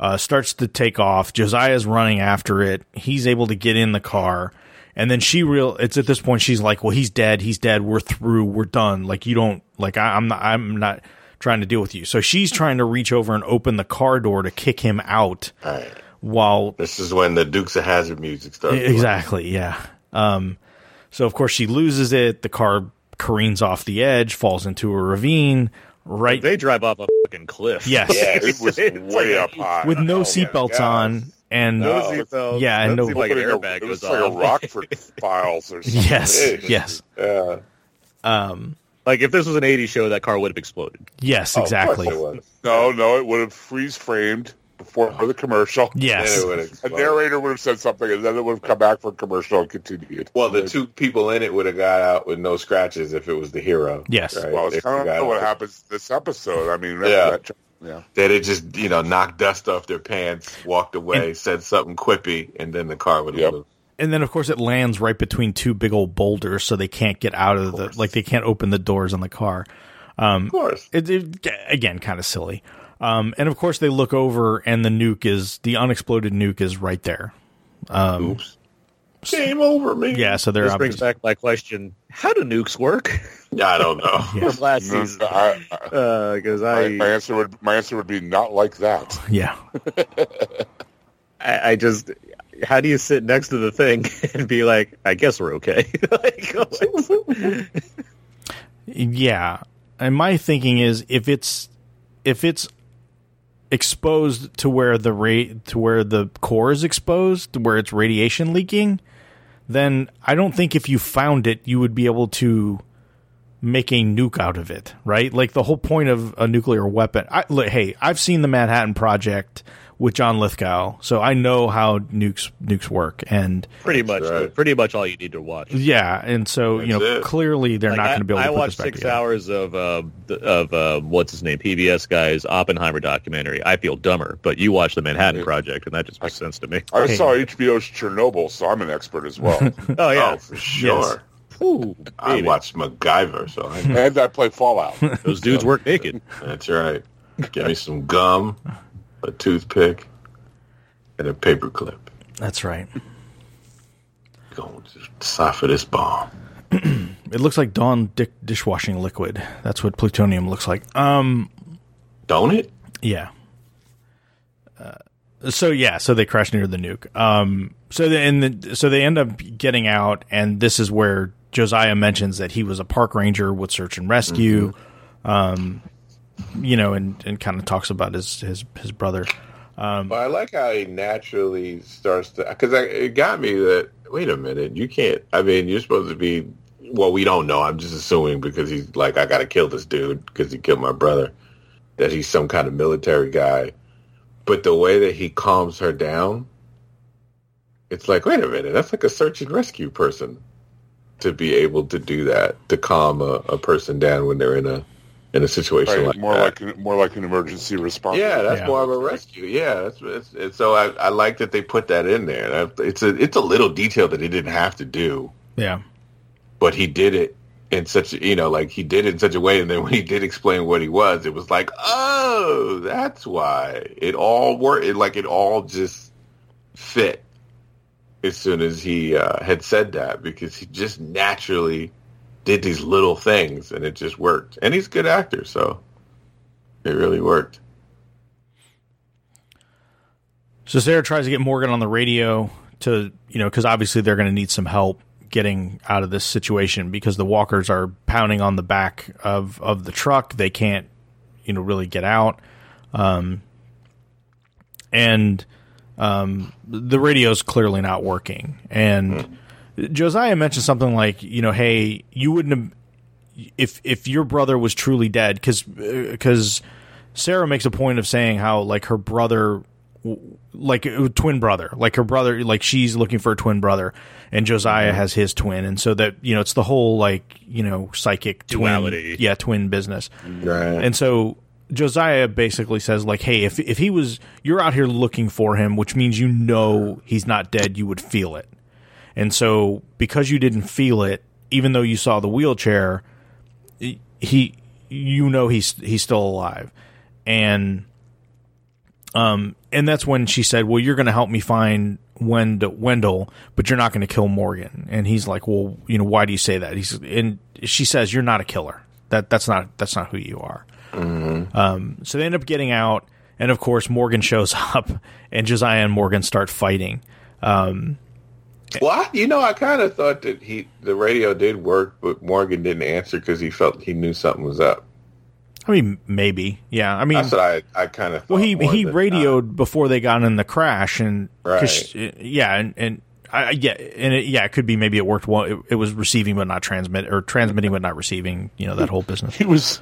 uh, starts to take off. Josiah's running after it. He's able to get in the car. And then she real it's at this point she's like, Well, he's dead, he's dead, we're through, we're done. Like you don't like I, I'm not I'm not trying to deal with you. So she's trying to reach over and open the car door to kick him out. While This is when the Dukes of Hazzard music starts. playing. Exactly, yeah. Um so of course she loses it, the car careens off the edge, falls into a ravine, right They drive off a fucking cliff. Yes. Yeah, It was way like up high. with no Oh, seatbelts yes. on and No No. seatbelts. Yeah, and Doesn't no- like an Opening a- airbag it was goes like a off. Rockford Files or something. yes, yes. Yeah. Like if this was an '80s show, that car would have exploded. Yes, Oh, exactly. course it was. No, no, it would have freeze framed before the commercial. Yes. Then it A narrator would have said something, and then it would have come back for commercial and continued. Well, the two people in it would have got out with no scratches if it was the hero. Yes. right? Well, They it's kind of what out. happens this episode. I mean, Yeah. that, yeah. They'd have just, you know, knocked dust off their pants, walked away, said something quippy, and then the car would have Yep. moved. And then of course it lands right between two big old boulders so they can't get out of, the like they can't open the doors on the car. Um, of course. It, it again kind of silly. Um, and of course they look over and the nuke is the unexploded nuke is right there. Um, Oops. Game over, me. Yeah, so they're This brings back my question: How do nukes work? Yeah, I don't know. From last mm, season, I, uh, I, because my, I, my answer would my answer would be not like that. Yeah. I, I just, how do you sit next to the thing and be like, I guess we're okay? like, what? Yeah. And my thinking is if it's if it's exposed to where the rate to where the core is exposed, where it's radiation leaking, then I don't think if you found it you would be able to make a nuke out of it, right? Like the whole point of a nuclear weapon. I, hey, I've seen the Manhattan Project with John Lithgow, so I know how nukes nukes work, and pretty much, right. pretty much all you need to watch. yeah, and so you know it. clearly they're Like, not I- going to be able I to put watched this back six together. hours of uh, of uh, what's his name PBS guy's Oppenheimer documentary. I feel dumber, but you watch the Manhattan Project, and that just makes sense to me. I Hey. saw HBO's Chernobyl, so I'm an expert as well. Oh yeah, Oh, for sure. Ooh, I baby. watched MacGyver, so I know. and I play Fallout. those dudes work naked. That's right. Give me some gum, a toothpick, and a paperclip. That's right. Going to decipher this bomb. It looks like Dawn dick dishwashing liquid. That's what plutonium looks like. Um, Don't it? yeah. Uh, so yeah, so they crash near the nuke. Um, so they, and the, so they end up getting out, and this is where Josiah mentions that he was a park ranger with search and rescue. Um, you know, and and kind of talks about his his his brother. Um, but I like how he naturally starts to because it got me that wait a minute, you can't. I mean, you're supposed to be. Well, we don't know. I'm just assuming because he's like, I got to kill this dude because he killed my brother. That he's some kind of military guy. But the way that he calms her down, it's like, wait a minute, that's like a search and rescue person to be able to do that to calm a, a person down when they're in a in a situation Right, like more that. like an, more like an emergency response. Yeah, that's Yeah. more of a rescue. Yeah, that's, it's, it's, so I, I like that they put that in there. It's a it's a little detail that he didn't have to do, Yeah, but he did it in such a, you know like he did it in such a way, and then when he did explain what he was, it was like, oh, that's why it all worked. It like it all just fit as soon as he uh, had said that because he just naturally did these little things and it just worked. And he's a good actor, so it really worked. So Sarah tries to get Morgan on the radio to, you know, because obviously they're going to need some help getting out of this situation because the walkers are pounding on the back of of the truck. They can't, you know, really get out. Um, and um, the radio's clearly not working. And Josiah mentioned something like, you know, hey, you wouldn't have if if your brother was truly dead because because uh, Sarah makes a point of saying how like her brother like a twin brother like her brother like she's looking for a twin brother and Josiah mm-hmm. has his twin and so that you know it's the whole like you know psychic twin Duality. yeah twin business Right. and so Josiah basically says like, "Hey, if if he was you're out here looking for him, which means you know he's not dead, you would feel it." And so because you didn't feel it, even though you saw the wheelchair, he you know he's he's still alive. And um and that's when she said, "Well, you're going to help me find Wend- Wendell, but you're not going to kill Morgan." And he's like, "Well, you know, why do you say that?" He's and she says, "You're not a killer. That that's not that's not who you are." Um, so they end up getting out, and of course Morgan shows up, and Josiah and Morgan start fighting. Um, Well, I, you know, I kind of thought that he the radio did work, but Morgan didn't answer because he felt he knew something was up. I mean, maybe, yeah. I mean, That's what I I kind of well, he he than radioed before they got in the crash, and 'cause, Right. uh, yeah, and and I, I- yeah, and it, yeah, it could be maybe it worked well. It, it was receiving but not transmit, or transmitting but not receiving. You know that whole business. He was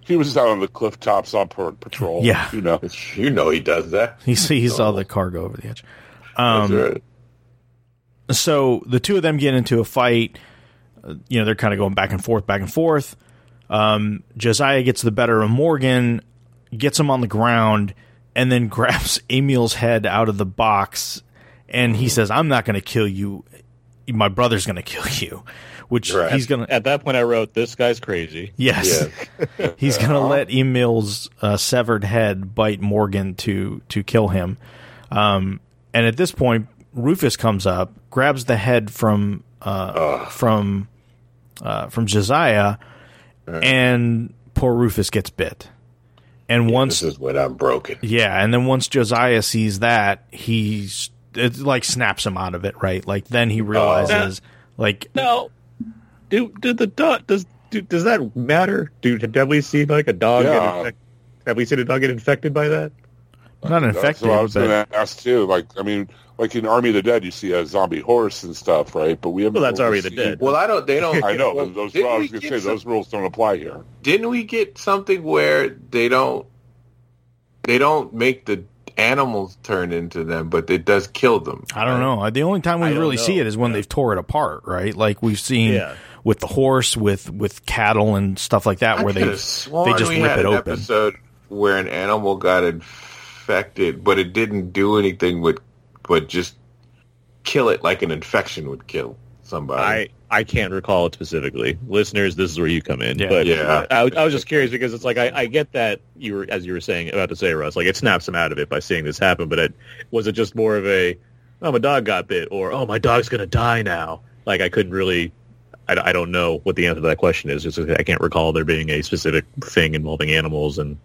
he was out on the cliff tops on par- patrol. Yeah. you know. not. You know, he does that. He he saw the cargo over the edge. That's right. So the two of them get into a fight. Uh, You know, they're kind of going back and forth, back and forth. Um, Josiah gets the better of Morgan, gets him on the ground, and then grabs Emil's head out of the box. And he says, I'm not going to kill you. My brother's going to kill you. Which Right. he's going to. At that point, I wrote, "This guy's crazy." Yes. Yeah. he's going to let Emil's uh, severed head bite Morgan to to kill him. Um, and at this point, Rufus comes up, grabs the head from uh, from uh, from Josiah, and poor Rufus gets bit. And once, This is when I'm broken. yeah, and then once Josiah sees that, he's it like snaps him out of it, right? Like then he realizes, like, No, do did the dog does do, does that matter? Dude, have we seen like a dog? Yeah. Get infect, have we seen a dog get infected by that? not That's infected, what I was going to ask too. Like, I mean, like in Army of the Dead, you see a zombie horse and stuff, right? But we haven't. Well, that's Army of the Dead. Well, I don't. They don't. I know, well, those. didn't I was going to say some- those rules don't apply here. Didn't we get something where they don't they don't make the animals turn into them, but it does kill them? I don't know. The only time we I don't really see it is when they've tore it apart, right? Like we've seen Yeah. with the horse, with with cattle and stuff like that, I where they could've sworn they just we rip had it an open. Episode where an animal got infected, but it didn't do anything but but just kill it like an infection would kill somebody. I I can't recall it specifically. Listeners, this is where you come in. Yeah. but Yeah. I, was- I was just curious because it's like I, I get that you were as you were saying about to say Russ, like it snaps him out of it by seeing this happen. But it, was it just more of a oh my dog got bit or oh my dog's gonna die now? Like I couldn't really. I, I don't know what the answer to that question is. Just I can't recall there being a specific thing involving animals and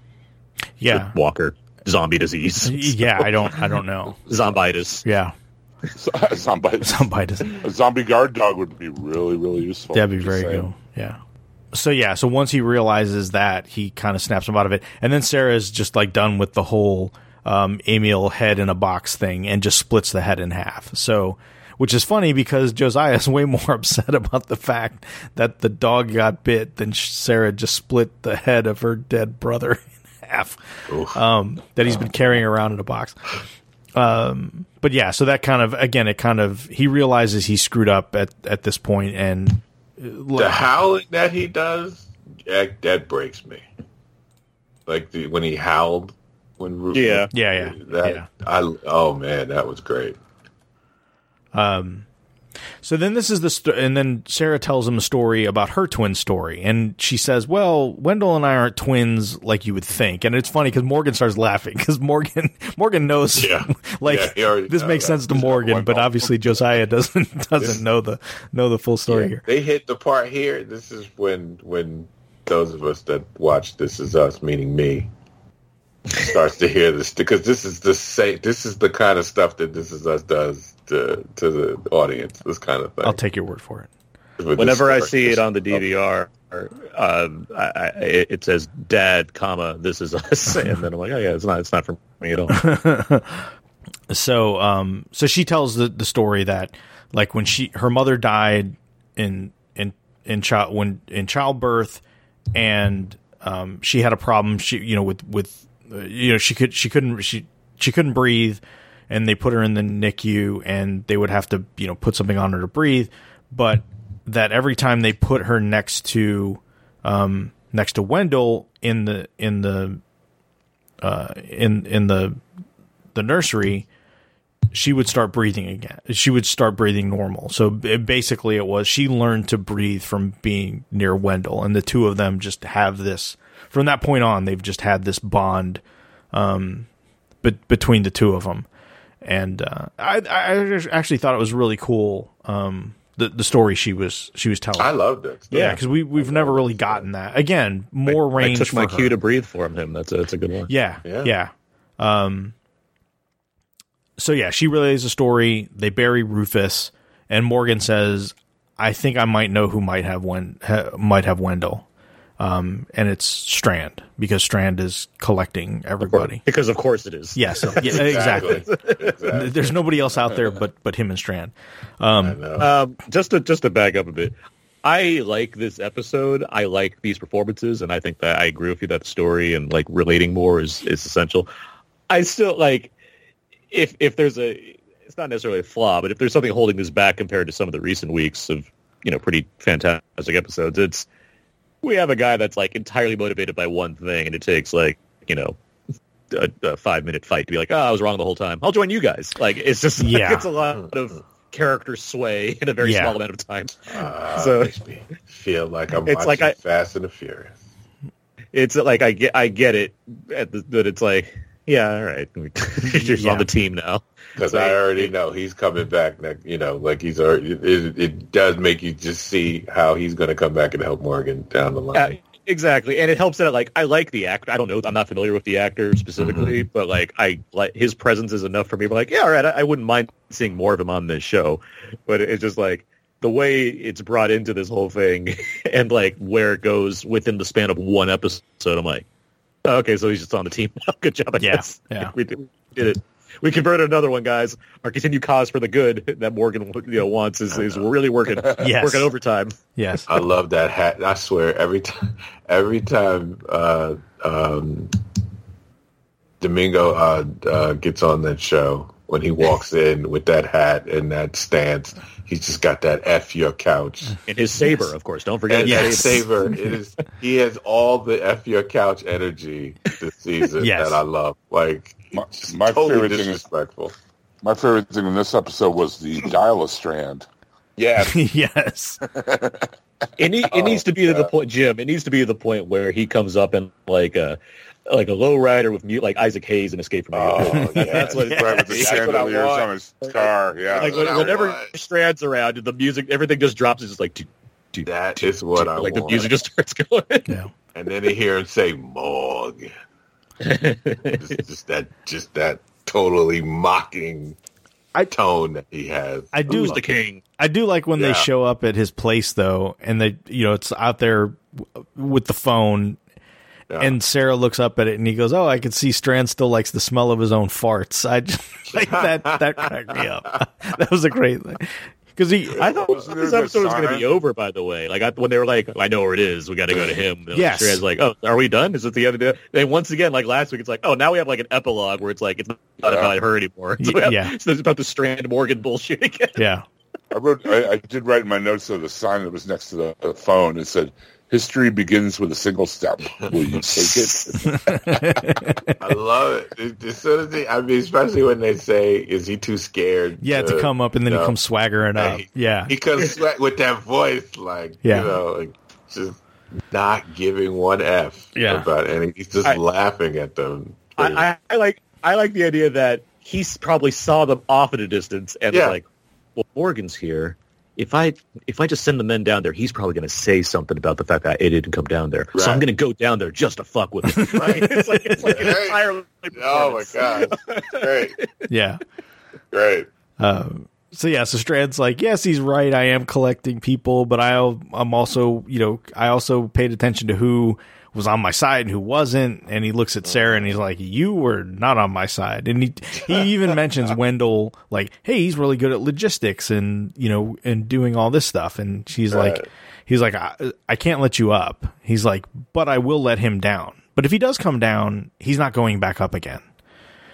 yeah, Walker zombie disease, yeah. I don't I don't know. zombitis. Yeah, zombie, somebody does. a zombie guard dog would be really, really useful. That'd be very saying. good. Yeah. So yeah, so once he realizes that, he kind of snaps him out of it, and then Sarah is just like done with the whole um, Emil head in a box thing, and just splits the head in half. So, which is funny because Josiah is way more upset about the fact that the dog got bit than Sarah just split the head of her dead brother in half. Um, that he's been carrying around in a box. Um, but yeah, so that kind of again, it kind of he realizes he screwed up at at this point, and the howling that he does, that, that breaks me. Like the, when he howled when Ru- Yeah. Yeah, yeah, that yeah. I oh man, that was great. Um, So then this is the sto- and then Sarah tells him a story about her twin story, and she says, "Well, Wendell and I aren't twins like you would think." And it's funny because Morgan starts laughing because Morgan Morgan knows, Yeah. like Yeah, already this knows makes sense to Morgan, but obviously Josiah doesn't doesn't know the know the full story here. They hit the part here. This is when when those of us that watch This Is Us, meaning me, starts to hear this because this is the same. This is the kind of stuff that This Is Us does to to the audience. This kind of thing. I'll take your word for it. With Whenever I see it on the DVR, um, I, I, it it says "Dad, comma This is us," and then I'm like, "Oh yeah, it's not. It's not for me at all." so um so she tells the the story that like when she her mother died in in in child when in childbirth and um she had a problem she you know with with uh, you know she could she couldn't she she couldn't breathe and they put her in the NICU and they would have to you know put something on her to breathe but that every time they put her next to um next to Wendell in the in the uh in in the the nursery, she would start breathing again. She would start breathing normal. So it, basically, it was she learned to breathe from being near Wendell, and the two of them just have this. From that point on, they've just had this bond, um, but between the two of them, and uh, I, I actually thought it was really cool. Um, the the story she was she was telling. I loved it. yeah, because we we've never really gotten that. Again, more I range. took my for cue her. to breathe for him. That's a, that's a good one. Yeah, Yeah. yeah. Um, so yeah, she relays the story. They bury Rufus, and Morgan says, "I think I might know who might have Wen- ha- might have Wendell." Um, and it's Strand because Strand is collecting everybody. Because of course it is. Yes, yeah, exactly. exactly. There's nobody else out there but but him and Strand. Know. Um, just to just to back up a bit, I like this episode. I like these performances, and I think that I agree with you that the story and like relating more is is essential. I still like if if there's a it's not necessarily a flaw, but if there's something holding this back compared to some of the recent weeks of you know pretty fantastic episodes, it's we have a guy that's like entirely motivated by one thing, and it takes like you know. A, a five minute fight to be like, oh, I was wrong the whole time. I'll join you guys. Like, it's just, like, Yeah. it's a lot of character sway in a very Yeah. small amount of time. Uh, so- makes me feel like I'm It's watching like I- Fast and the Furious. It's like I get I get it, at the, but it's like yeah, all right, you're Yeah. on the team now. Because I already know he's coming back. Next, you know, like he's already. It, it does make you just see how he's going to come back and help Morgan down the line. Yeah, exactly, and it helps that like I like the actor. I don't know, I'm not familiar with the actor specifically, mm-hmm. but like I like his presence is enough for me. But like, yeah, all right, I, I wouldn't mind seeing more of him on this show. But it's just like the way it's brought into this whole thing, and like where it goes within the span of one episode. I'm like, okay, so he's just on the team now. Good job, I Yeah, guess. yeah. we did, we did it. We converted another one, guys. Our continued cause for the good that Morgan you know wants is, is really working Yes. working overtime. Yes, I love that hat. I swear, every time, every time uh, um, Domingo uh, uh, gets on that show, when he walks in with that hat and that stance, he's just got that "f your couch" And his saber, of course. Don't forget and his that saber. It is. He has all the "f your couch" energy this season Yes. that I love. Like My- my totally favorite thing is- disrespectful. My favorite thing in this episode was the dial strand. Yeah, yes, It, need, it oh, needs to be to the point, Jim. It needs to be to the point where he comes up and like a like a low rider with mute, like Isaac Hayes in Escape from Oh, yeah. That's what. Right with the It's, That's what I want. on his car. Yeah. like That's whenever want. Strand's around, the music, everything just drops. It's just like, do, do, That do, is what do. I like the music just starts going. yeah. and then they hear him say "Morg." just, just that, just that totally mocking I- tone that he has. I do. Who's the king? I do like when they show up at his place though, and they, you know, it's out there w- with the phone, Yeah. and Sarah looks up at it and he goes, "Oh, I can see Strand still likes the smell of his own farts." I just like that. That cracked me up. that was a great thing because he. I thought this episode was going to be over. By the way, like I, when they were like, "I know where it is. We got to go to him." And Yes. Strand's like, "Oh, are we done? Is it the end other day?" And once again, like last week, it's like, "Oh, now we have like an epilogue where it's like it's not about her anymore. It's, Y- about, yeah. it's about the Strand Morgan bullshit again." Yeah, I wrote. I, I did write in my notes of the sign that was next to the, the phone. It said, History begins with a single step. Will you take it? I love it. As soon as they, I mean, especially when they say, "Is he too scared?" Yeah, to come up and then he comes swaggering up. Hey, Yeah. he comes sweat with that voice, like Yeah. you know, like just not giving one f Yeah. about any. He's just I- laughing at them. I, I, I like I like the idea that he probably saw them off at a distance and Yeah. was like, "Well, Morgan's here. If I if I just send the men down there, he's probably going to say something about the fact that I didn't come down there. So I'm going to go down there just to fuck with him. Right? it's like it's like an Right. entirely oh my god! great, Yeah. great. Um, so yeah, so Strand's like, yes, he's right. I am collecting people, but I, I'm also, you know, I also paid attention to who was on my side and who wasn't. And he looks at Sarah and he's like, you were not on my side. And he, he even mentions Wendell, like, hey, he's really good at logistics and, you know, and doing all this stuff. And she's Right. like, he's like, I, I can't let you up. He's like, but I will let him down. But if he does come down, he's not going back up again.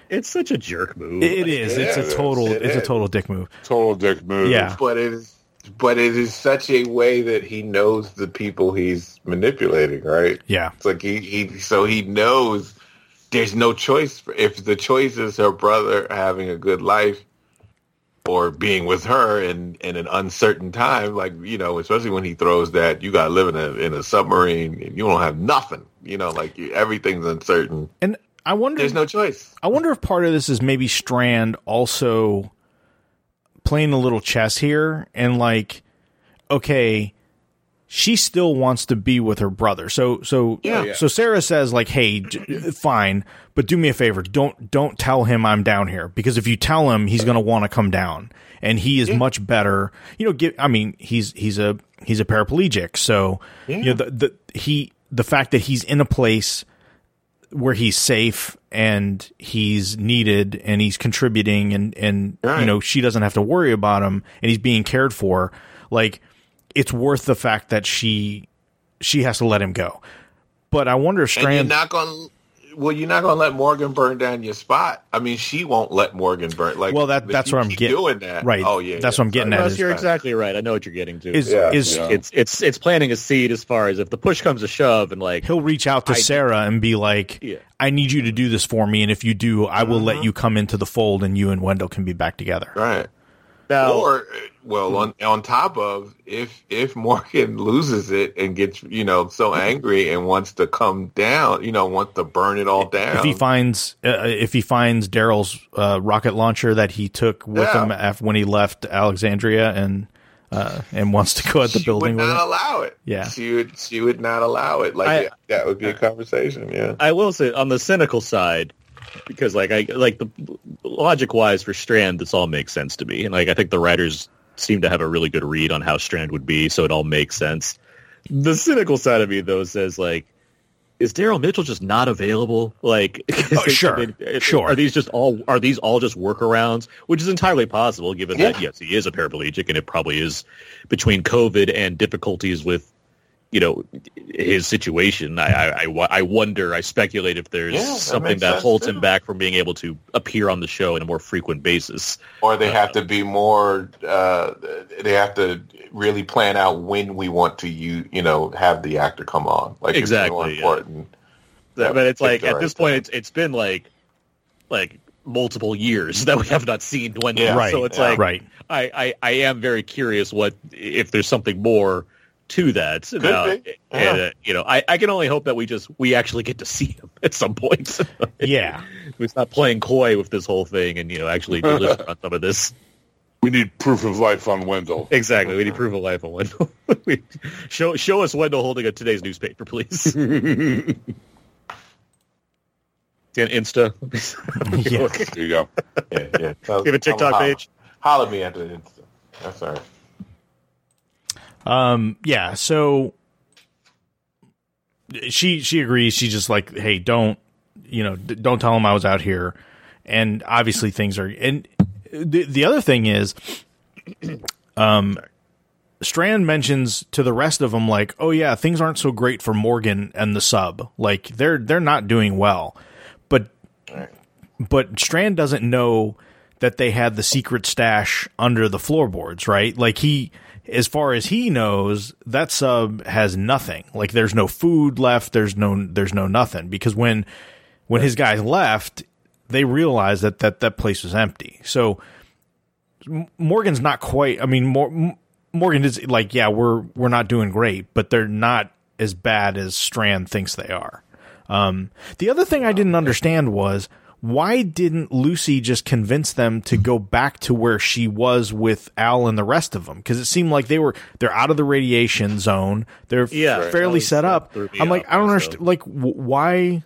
It's such a jerk move. It, it is. it It's a total. It it's a total dick move. Total dick move. Yeah. But it is, but it is such a way that he knows the people he's manipulating, right? Yeah. It's like he, he so he knows there's no choice. If the choice is her brother having a good life or being with her in, in an uncertain time, like, you know, especially when he throws that, you got to live in a, in a submarine and you don't have nothing, you know, like you, everything's uncertain. And I wonder. There's no choice. I wonder if part of this is maybe Strand also playing a little chess here and like, okay, she still wants to be with her brother. So so Yeah. Yeah. so Sarah says like, "Hey, j- fine, but do me a favor. Don't don't tell him I'm down here because if you tell him, he's going to want to come down." And he is much better. You know, give, I mean, he's he's a he's a paraplegic, so you know the, the he the fact that he's in a place where he's safe and he's needed and he's contributing and and you know she doesn't have to worry about him and he's being cared for. Like it's worth the fact that she she has to let him go. But i wonder if And strand you're not going well, you're not going to let Morgan burn down your spot. I mean, she won't let Morgan burn. Like, Well, that- that's you what I'm getting- Doing that, right. Oh yeah, That's yeah. what I'm getting Sorry. at Russ, you're exactly right. I know what you're getting to. is Yeah, is yeah. it's it's it's planting a seed as far as if the push comes to shove and like he'll reach out to sarah and be like Yeah. i need you to do this for me and if you do i will Uh-huh. let you come into the fold and you and wendell can be back together Right. Now Or well, on on top of if if Morgan loses it and gets you know so angry and wants to come down, you know, wants to burn it all down. if he finds uh, if he finds Daryl's uh, rocket launcher that he took with Yeah. him after when he left Alexandria and uh, and wants to go at the she building would not it. allow it. Yeah. she would. She would not allow it. Like I- that would be a conversation. Yeah. I will say on the cynical side, because like I like the logic wise for Strand, this all makes sense to me, and like I think the writers seem to have a really good read on how Strand would be, so it all makes sense. The cynical side of me though says like. Is Daryl Mitchell just not available? Like, Oh, sure, sure. Are these just all? Are these all just workarounds? Which is entirely possible, given that yes, he is a paraplegic, and it probably is between COVID and difficulties with you know his situation. I, I, I I wonder. I speculate if there's Yeah, that something that holds too. him back from being able to appear on the show in a more frequent basis. Or they have to be more. Uh, they have to really plan out when we want to you you know have the actor come on. Like it's more Exactly, yeah. important. Yeah, but it's like at right this point, time. it's it's been like like multiple years that we have not seen Wendell. Yeah, Right, So it's yeah. like right. I, I, I am very curious what if there's something more to that. Could be. And, uh, you know, I, I can only hope that we just we actually get to see him at some point. Yeah, He's not playing coy with this whole thing, and you know, actually deliver on some of this. We need proof of life on Wendell. Exactly, we need proof of life on Wendell. We- show show us Wendell holding a today's newspaper, please. See Insta. yeah. There you go. Yeah, yeah. So, We have a TikTok holla- page. Holla at me after the Insta. That's all right. Um, yeah. So she she agrees. She's just like, hey, don't you know, d- don't tell him I was out here. And obviously things are. And the the other thing is, um, Strand mentions to the rest of them like, oh yeah, things aren't so great for Morgan and the sub. Like they're they're not doing well. But but Strand doesn't know that they had the secret stash under the floorboards, right? Like he, as far as he knows, that sub has nothing. Like there's no food left. There's no, there's no nothing because when, when his guys left, they realized that that, that place was empty. So Morgan's not quite, I mean, Mor- Morgan is like, yeah, we're, we're not doing great, but they're not as bad as Strand thinks they are. Um, the other thing I didn't understand was why didn't Lucy just convince them to go back to where she was with Al and the rest of them? Because it seemed like they were they're out of the radiation zone. They're Yeah. f- fairly set up. I'm like, off I don't also. understand. Like, w- why?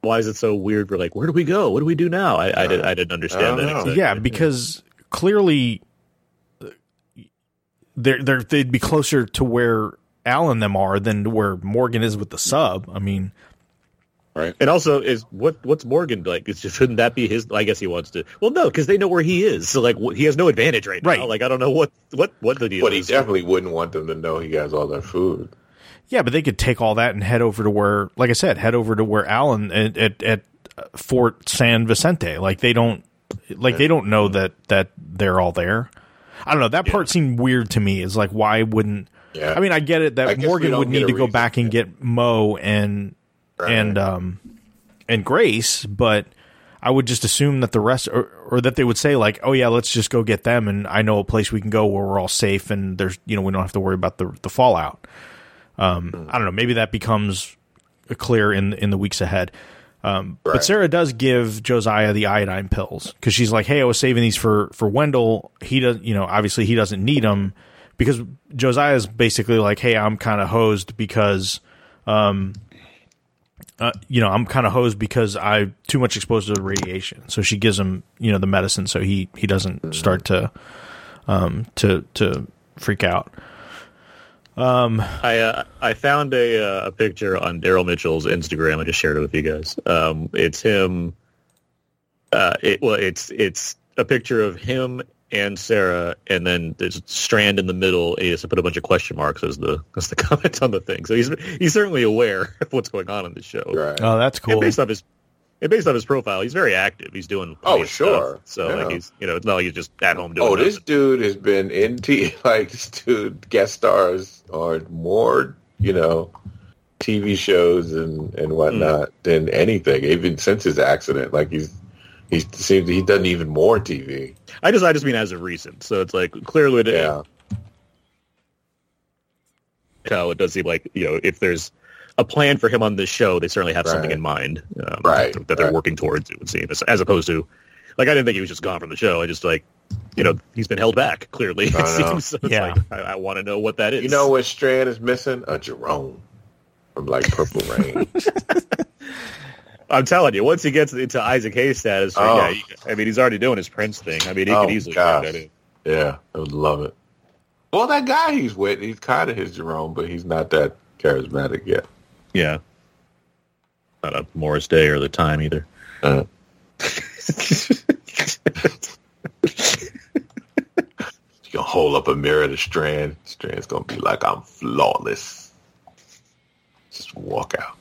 Why is it so weird? We're like, where do we go? What do we do now? I, I, did, I didn't understand I that. exactly. Yeah, because clearly they're they're they'd be closer to where Al and them are than to where Morgan is with the sub. I mean, right? And also, is what what's Morgan like? Is, shouldn't that be his? I guess he wants to. Well, no, because they know where he is. So like, wh- he has no advantage right, Right. now. Like, I don't know what what what the deal But he is. definitely wouldn't want them to know he has all their food. Yeah, but they could take all that and head over to where, like I said, head over to where Alan uh, at at, at Fort San Vicente. Like they don't, like they don't know that that they're all there. I don't know. That part seemed weird to me. Is like, why wouldn't? Yeah. I mean, I get it that guess Morgan would need a to go back and yeah. get Mo and Right. and um and Grace, but I would just assume that the rest, or, or that they would say like, oh yeah, let's just go get them, and I know a place we can go where we're all safe, and there's you know we don't have to worry about the the fallout. Um, I don't know. Maybe that becomes clear in in the weeks ahead. Um, But Sarah does give Josiah the iodine pills because she's like, "Hey, I was saving these for for Wendell. He does, you know, obviously he doesn't need them because Josiah's basically like, "Hey, I'm kind of hosed because, um, uh, you know, I'm kind of hosed because I too much exposed to the radiation." So she gives him, you know, the medicine so he he doesn't start to um to to freak out. Um, I uh, I found a uh, a picture on Daryl Mitchell's Instagram. I just shared it with you guys. Um, it's him. Uh, it well, it's it's a picture of him and Sarah, and then there's Strand in the middle. And he has to put a bunch of question marks as the as the comment on the thing. So he's he's certainly aware of what's going on in the show. Right. Oh, that's And cool. based off his and based off his profile, he's very active. He's doing Oh, sure. stuff. So Yeah. like he's you know it's not like he's just at home doing. Oh, this nothing. dude has been in T like this dude guest stars on more, you know, TV shows and and whatnot mm. than anything. Even since his accident, like he's he seems he doesn't even more TV. I just I just mean as of recent. So it's like clearly it, Yeah, how it does seem like you know if there's a plan for him on this show, they certainly have something in mind um, Right, that they're right. working towards. It would seem as, as opposed to like I didn't think he was just gone from the show. I just like you know he's been held back clearly. It I know. seems so it's Yeah. like I, I want to know what that is. you know what Strand is missing? A Jerome from like Purple Rain. I'm telling you, once he gets into Isaac Hayes status, Oh. yeah, he, I mean he's already doing his Prince thing. I mean he Oh, could easily gosh. do that. yeah, I would love it. Well, that guy he's with, he's kind of his Jerome, but he's not that charismatic yet. Yeah, not a Morris Day or the time either. Uh, you can hold up a mirror to Strand. Strand's gonna be like, I'm flawless. Just walk out.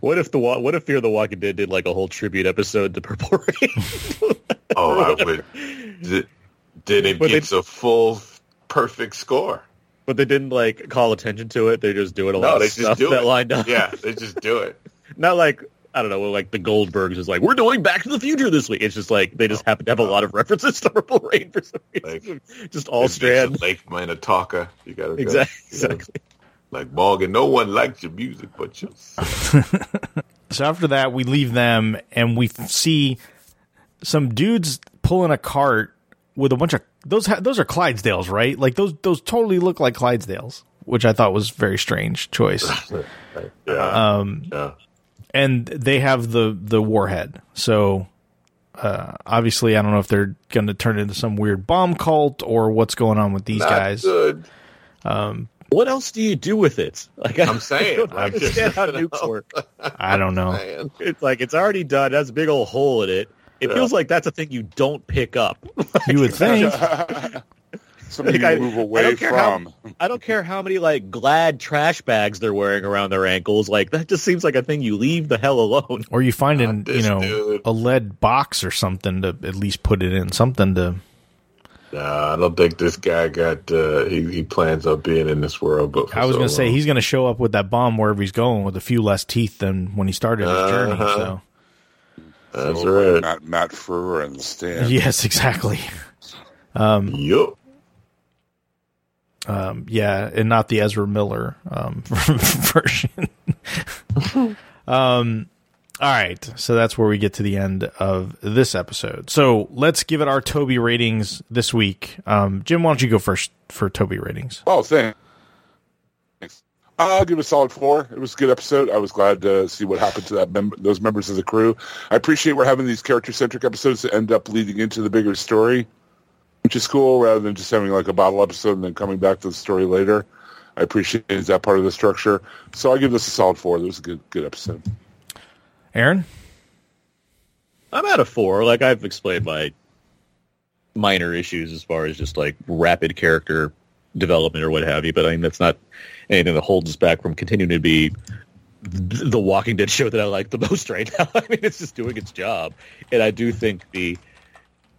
What if the what if Fear the Walking Dead did like a whole tribute episode to Purple Rain? Oh, I would. Did, then it But they- a full, perfect score. but they didn't like call attention to it. They just do it a No, lot they just do that it. lined up. Yeah, they just do it. Not like I don't know, like the Goldbergs is like we're doing Back to the Future this week. It's just like they just happen to have a lot of references to Purple Rain for some reason. just all strand. Lake Minnetonka. You gotta go. Exactly. you know, Exactly. Like Morgan, no one likes your music but you. So after that, we leave them and we see some dudes pulling a cart with a bunch of those. Ha- those are Clydesdales, right? Like those. Those totally look like Clydesdales, which I thought was a very strange choice. Yeah. Um, yeah. and they have the the warhead. So uh, obviously, I don't know if they're going to turn into some weird bomb cult or what's going on with these Not guys. good. What else do you do with it? Like I'm saying, I don't like, understand how you know. nukes work. I don't know. Man. It's like it's already done. It has a big old hole in it. It Yeah. feels like that's a thing you don't pick up. You would think. Something Like, I- you move away don't care how- from. I don't care how many like glad trash bags they're wearing around their ankles. Like that just seems like a thing you leave the hell alone. Or you find Not in you know dude. a lead box or something to at least put it in something to. Nah, I don't think this guy got. Uh, he he plans on being in this world. But I was so going to say he's going to show up with that bomb wherever he's going with a few less teeth than when he started his journey. Uh-huh. So That's So, right. Matt, Matt Frewer and the stand. yes, exactly. Yup. Um, yeah, and not the Ezra Miller um, version. um, all right, so that's where we get to the end of this episode. So let's give it our Toby ratings this week. Um, Jim, why don't you go first for Toby ratings? Oh, thanks. I'll give it a solid four. It was a good episode. I was glad to see what happened to that mem- those members of the crew. I appreciate we're having these character centric episodes that end up leading into the bigger story, which is cool, rather than just having like a bottle episode and then coming back to the story later. I appreciate that part of the structure. So I give this a solid four. It was a good good episode. Aaron? I'm at a four. Like I've explained my minor issues as far as just like rapid character development or what have you. But I mean, that's not anything that holds us back from continuing to be the Walking Dead show that I like the most right now. I mean, it's just doing its job, and I do think the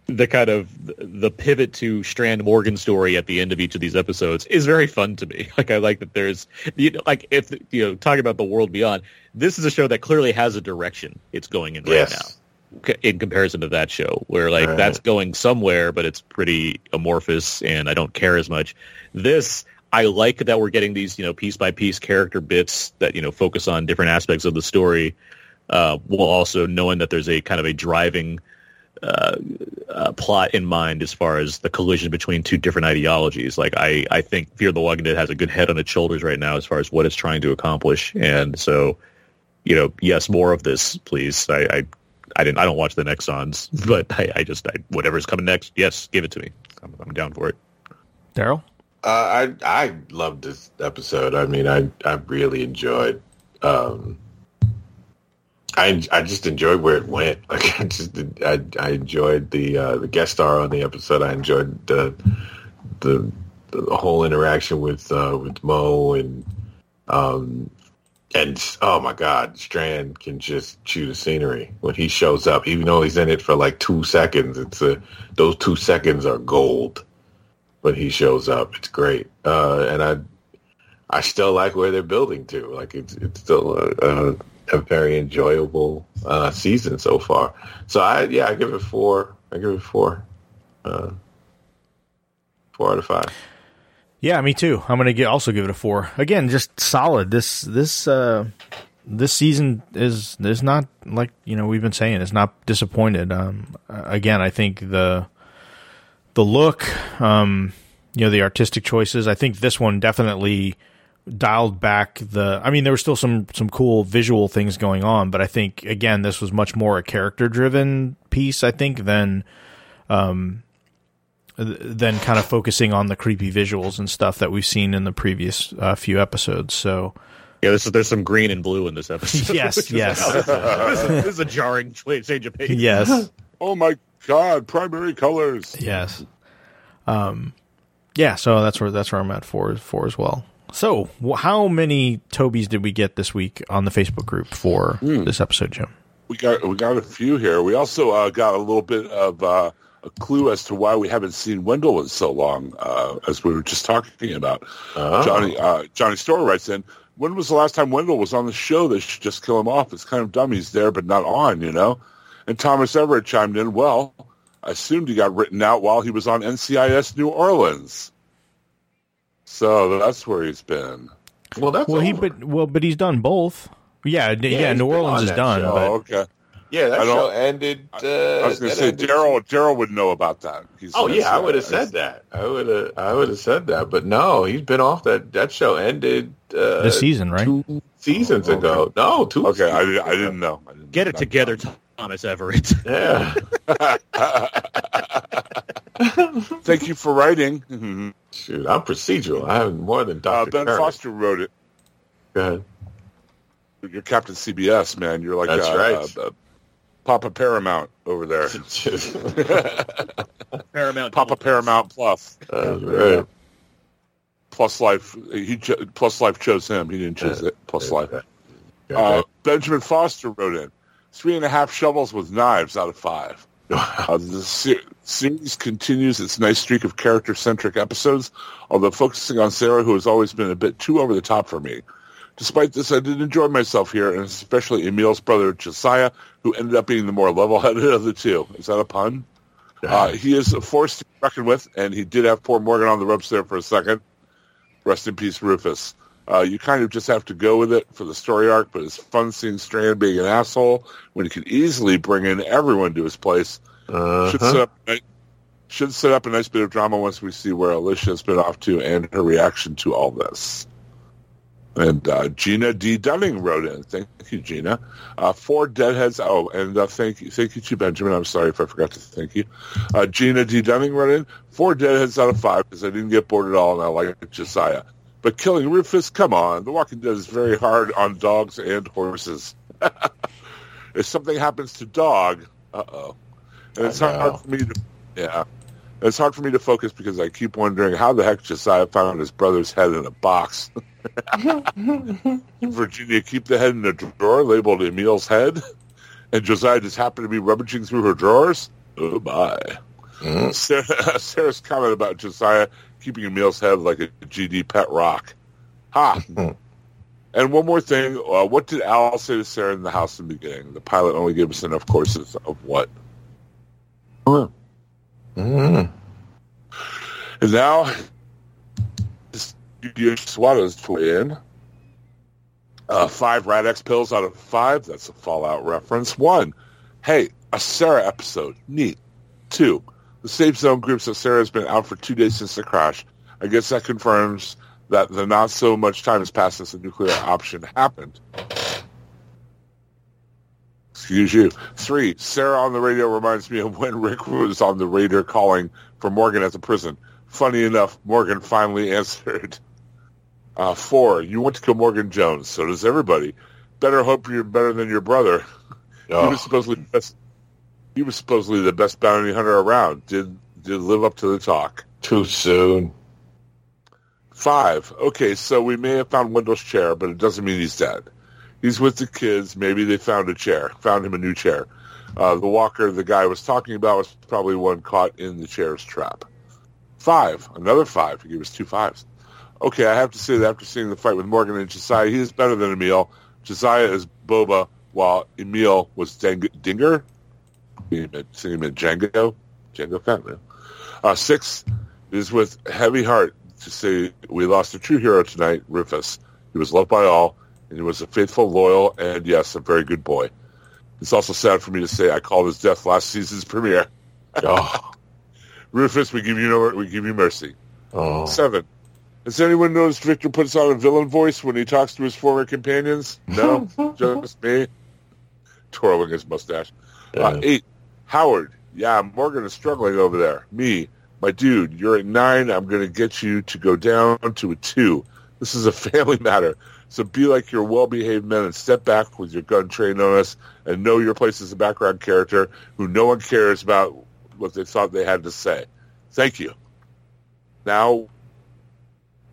the kind of the pivot to Strand Morgan story at the end of each of these episodes is very fun to me. Like I like that there's you know like if you know talking about the world beyond. This is a show that clearly has a direction it's going in right Yes. now in comparison to that show where like Right. that's going somewhere but it's pretty amorphous and I don't care as much. This I like that we're getting these, you know, piece by piece character bits that, you know, focus on different aspects of the story. Uh, while also knowing that there's a kind of a driving uh, uh, plot in mind as far as the collision between two different ideologies. Like I, I think Fear the Walking Dead has a good head on its shoulders right now as far as what it's trying to accomplish. And so, you know, yes, more of this, please. I, I, I didn't, I don't watch the Nexons, but I, I just, I, whatever's coming next, yes, give it to me. I'm, I'm down for it. Daryl? Uh, I I loved this episode. I mean, I I really enjoyed. Um, I I just enjoyed where it went. Like I just I I enjoyed the uh, the guest star on the episode. I enjoyed the the the whole interaction with uh, with Mo and um and oh my God, Strand can just chew the scenery when he shows up. Even though he's in it for like two seconds, it's a those two seconds are gold when he shows up. It's great, uh, and I I still like where they're building to. Like it's it's still a, a, very enjoyable uh, season so far. So I yeah, I give it four. I give it four. Uh, four out of five. Yeah, me too. I'm gonna get, also give it a four. Again, just solid. This this uh, this season is is not like you know we've been saying. It's not disappointed. Um, again, I think the the look, um, you know, the artistic choices. I think this one definitely dialed back the. I mean, there were still some some cool visual things going on, but I think again this was much more a character driven piece. I think than um than kind of focusing on the creepy visuals and stuff that we've seen in the previous uh, few episodes. So Yeah, this is, there's some green and blue in this episode. Yes, yes. like, oh, this, is, this is a jarring change of pace. yes, Oh my God! Primary colors. yes, um, yeah. So that's where that's where I'm at for for as well. So wh- how many Tobys did we get this week on the Facebook group for this episode, Jim? We got we got a few here. We also uh, got a little bit of uh, a clue as to why we haven't seen Wendell in so long, uh, as we were just talking about. Oh. Johnny uh, Johnny Store writes in, "When was the last time Wendell was on the show? They should just kill him off. It's kind of dumb he's there but not on, you know." And Thomas Everett chimed in, "Well, I assumed he got written out while he was on NCIS New Orleans, so that's where he's been." Well, that's Well, he over. but well, but he's done both. Yeah, d- yeah. New Orleans is done, show. but Oh, okay. yeah, that I show ended. Uh, I was going to say ended- Daryl. Daryl would know about that. He's Oh yeah, I would have said that. I would have. I would have said that. But no, he's been off that. That show ended uh, this season, right? two seasons ago. No, two. Okay, I, seasons didn't- I didn't know. I didn't Get know it together, Thomas Everett. Yeah. Thank you for writing. Mhm. Shoot, I'm procedural. I have more than Uh, Doctor ben Foster wrote it. Go ahead. You're Captain CBS, man. You're like That's uh, right. uh, uh, Papa Paramount over there. Paramount. Papa Paramount Plus. That's right. Plus Life. He cho- Plus Life chose him. He didn't choose it. Plus Life. Uh, Benjamin Foster wrote in three and a half shovels with knives out of five. Uh, the se- series continues its nice streak of character-centric episodes, although focusing on Sarah, who has always been a bit too over the top for me. Despite this, I did enjoy myself here, and especially Emil's brother Josiah, who ended up being the more level-headed of the two. Is that a pun? Uh, he is a force to be reckoned with, and he did have poor Morgan on the ropes there for a second. Rest in peace, Rufus. Uh, you kind of just have to go with it for the story arc, but it's fun seeing Strand being an asshole when he could easily bring in everyone to his place. Should set Uh-huh. up should set up a nice bit of drama once we see where Alicia's been off to and her reaction to all this. And uh, Gina D. Dunning wrote in. Thank you, Gina. Uh, four deadheads. Oh, and uh, thank you, thank you to Benjamin. I'm sorry if I forgot to thank you. Uh, Gina D. Dunning wrote in. Four deadheads out of five because I didn't get bored at all, and I like Josiah. But killing Rufus, come on. The Walking Dead is very hard on dogs and horses. if something happens to dog, uh oh. And it's hard for me to, yeah. It's hard for me to focus because I keep wondering how the heck Josiah found his brother's head in a box. Virginia keep the head in a drawer labeled Emil's head, and Josiah just happened to be rummaging through her drawers. Oh my! Mm. Sarah, Sarah's comment about Josiah keeping Emil's head like a GD pet rock. Ha! and one more thing: uh, what did Al say to Sarah in the house in the beginning? The pilot only gave us enough courses of what. Mm. And now, Studio Swato's to in. Uh, five Rad-X pills out of five. That's a Fallout reference. One, hey, a Sarah episode. Neat. Two, the safe zone groups that Sarah has been out for two days since the crash. I guess that confirms that the not so much time has passed since the nuclear option happened. Excuse you. Three, Sarah on the radio reminds me of when Rick was on the radio calling for Morgan at the prison. Funny enough, Morgan finally answered. Uh, four, you want to kill Morgan Jones. So does everybody. Better hope you're better than your brother. He Oh, was supposedly the best. He was supposedly the best bounty hunter around. Did did live up to the talk. too soon. Five. Okay, so we may have found Wendell's chair, but it doesn't mean he's dead. He's with the kids. Maybe they found a chair, found him a new chair. Uh, the walker the guy was talking about was probably one caught in the chair's trap. Five. Another five. He gave us two fives. Okay, I have to say that after seeing the fight with Morgan and Josiah, he is better than Emil. Josiah is Boba, while Emil was Dengar. Seeing him in Jango. Jango Fat Man. Uh, six is with heavy heart to say we lost a true hero tonight, Rufus. He was loved by all, and he was a faithful, loyal, and yes, a very good boy. It's also sad for me to say I called his death last season's premiere. Oh, Rufus, we give you no, we give you mercy. oh. Seven. Has anyone noticed Victor puts on a villain voice when he talks to his former companions? No, just me. Twirling his mustache. Uh, eight. Howard. Yeah, Morgan is struggling over there. Me. My dude, you're at nine. I'm going to get you to go down to a two. This is a family matter. So be like your well-behaved men and step back with your gun trained on us and know your place as a background character who no one cares about what they thought they had to say. Thank you. Now,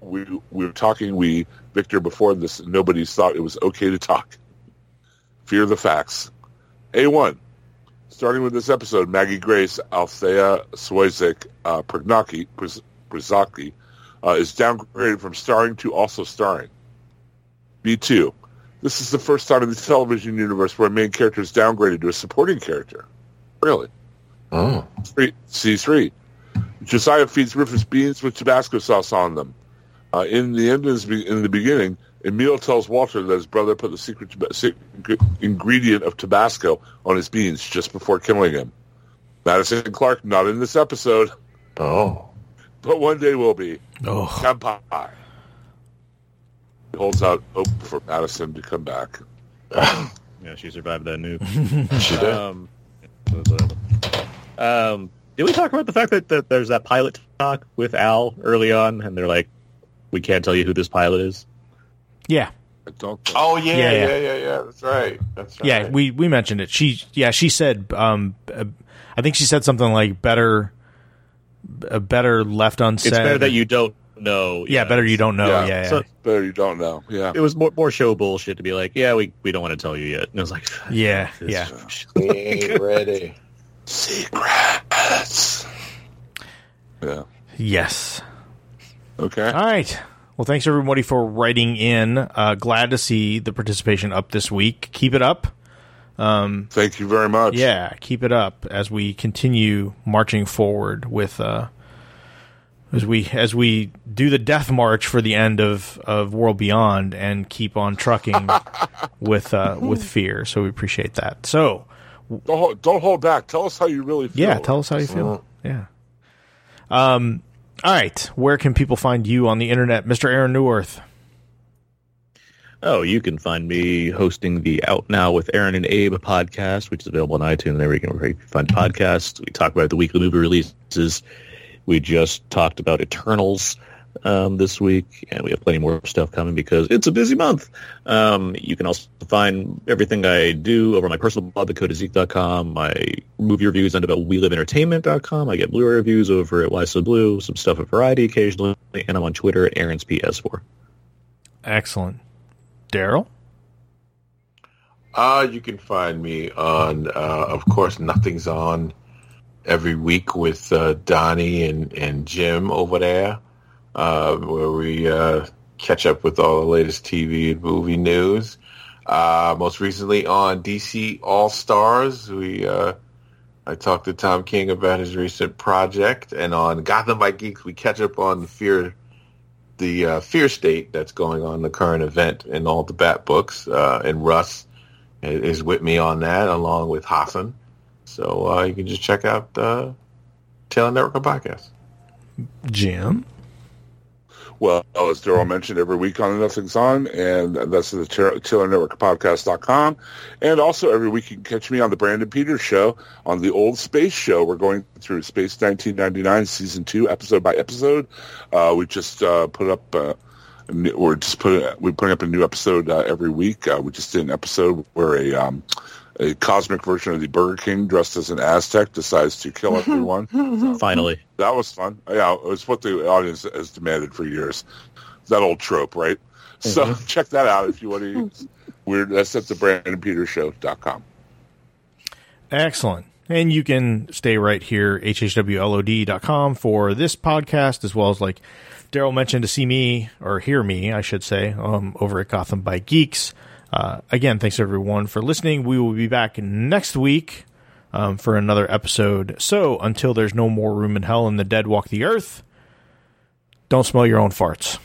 we, we were talking, we, Victor, before this, nobody thought it was okay to talk. Fear the facts. A1. Starting with this episode, Maggie Grace, Althea Swayzik, uh, Brzezaki, uh, is downgraded from starring to also starring. B2. This is the first time in the television universe where a main character is downgraded to a supporting character. Really? Oh. C3. Josiah feeds Rufus beans with Tabasco sauce on them. Uh, in the end, in the beginning, Emil tells Walter that his brother put the secret, taba- secret ingredient of Tabasco on his beans just before killing him. Madison and Clark not in this episode, Oh. but one day will be. Oh, Kampai. He holds out hope for Madison to come back. Yeah, she survived that nuke. She did. um, um, did we talk about the fact that, that there's that pilot talk with Al early on, and they're like, "We can't tell you who this pilot is." yeah. I don't. Oh yeah, Yeah, yeah, yeah. yeah, yeah. That's right. That's right. Yeah, we we mentioned it. She yeah, she said um uh, I think she said something like better uh, better left unsaid. It's better that you don't know. Yeah, better you don't know. Yeah, Yeah. yeah. So- Better you don't know. Yeah. It was more, more show bullshit to be like, yeah, we, we don't want to tell you yet. And I was like, yeah, yeah. we ain't ready. Secrets. Yeah. Yes. Okay. All right. Well, thanks everybody for writing in. Uh, glad to see the participation up this week. Keep it up. Um, Thank you very much. Yeah, keep it up as we continue marching forward with uh as we as we do the death march for the end of of World Beyond and keep on trucking with uh with fear. So we appreciate that. So, Don't hold, don't hold back. Tell us how you really feel. yeah, tell us how you feel. Yeah. Um all right, where can people find you on the internet, Mr. Aaron Neuwirth? Oh, you can find me hosting the Out Now with Aaron and Abe podcast, which is available on iTunes and everywhere you can find podcasts. We talk about the weekly movie releases. We just talked about Eternals um, this week, and we have plenty more stuff coming because it's a busy month. Um, you can also find everything I do over my personal blog, thecodeofzeke.com, my movie reviews on about WeLiveEntertainment.com. I get Blu-ray reviews over at Why So Blu, some stuff at Variety occasionally, and I'm on Twitter at Aaron's PS4. Excellent. Daryl? Uh, you can find me on, uh, of course, Nothing's On every week with uh, Donnie and, and Jim over there, uh, where we uh, catch up with all the latest TV and movie news. Uh, most recently on DC All Stars, we uh, I talked to Tom King about his recent project, and on Gotham by Geeks, we catch up on the Fear the uh, Fear State that's going on, the current event in all the Bat books, and Russ is with me on that, along with Hassan. So uh, you can just check out the Taylor Network podcast. Jim? Well, as Daryl mentioned, every week on the Nothing's On, and that's the Taylor Taylor Network Podcast.com. And also every week you can catch me on the Brandon Peters Show on the Old Space Show. We're going through Space 1999 Season 2, episode by episode. Uh, we just uh, put up... Uh, a new- we're just put we're putting up a new episode uh, every week. Uh, we just did an episode where a um, a cosmic version of the Burger King dressed as an Aztec decides to kill everyone. Finally. That was fun. Yeah, it was what the audience has demanded for years. That old trope, right? So check that out if you want to. Weird. That's at the BrandonPetersShow.com. Excellent. And you can stay right here, hhwlod.com for this podcast, as well as like Daryl mentioned to see me, or hear me, I should say, um, over at Gotham by Geeks. Uh, again, thanks everyone for listening. We will be back next week um, for another episode. So until there's no more room in hell and the dead walk the earth, don't smell your own farts.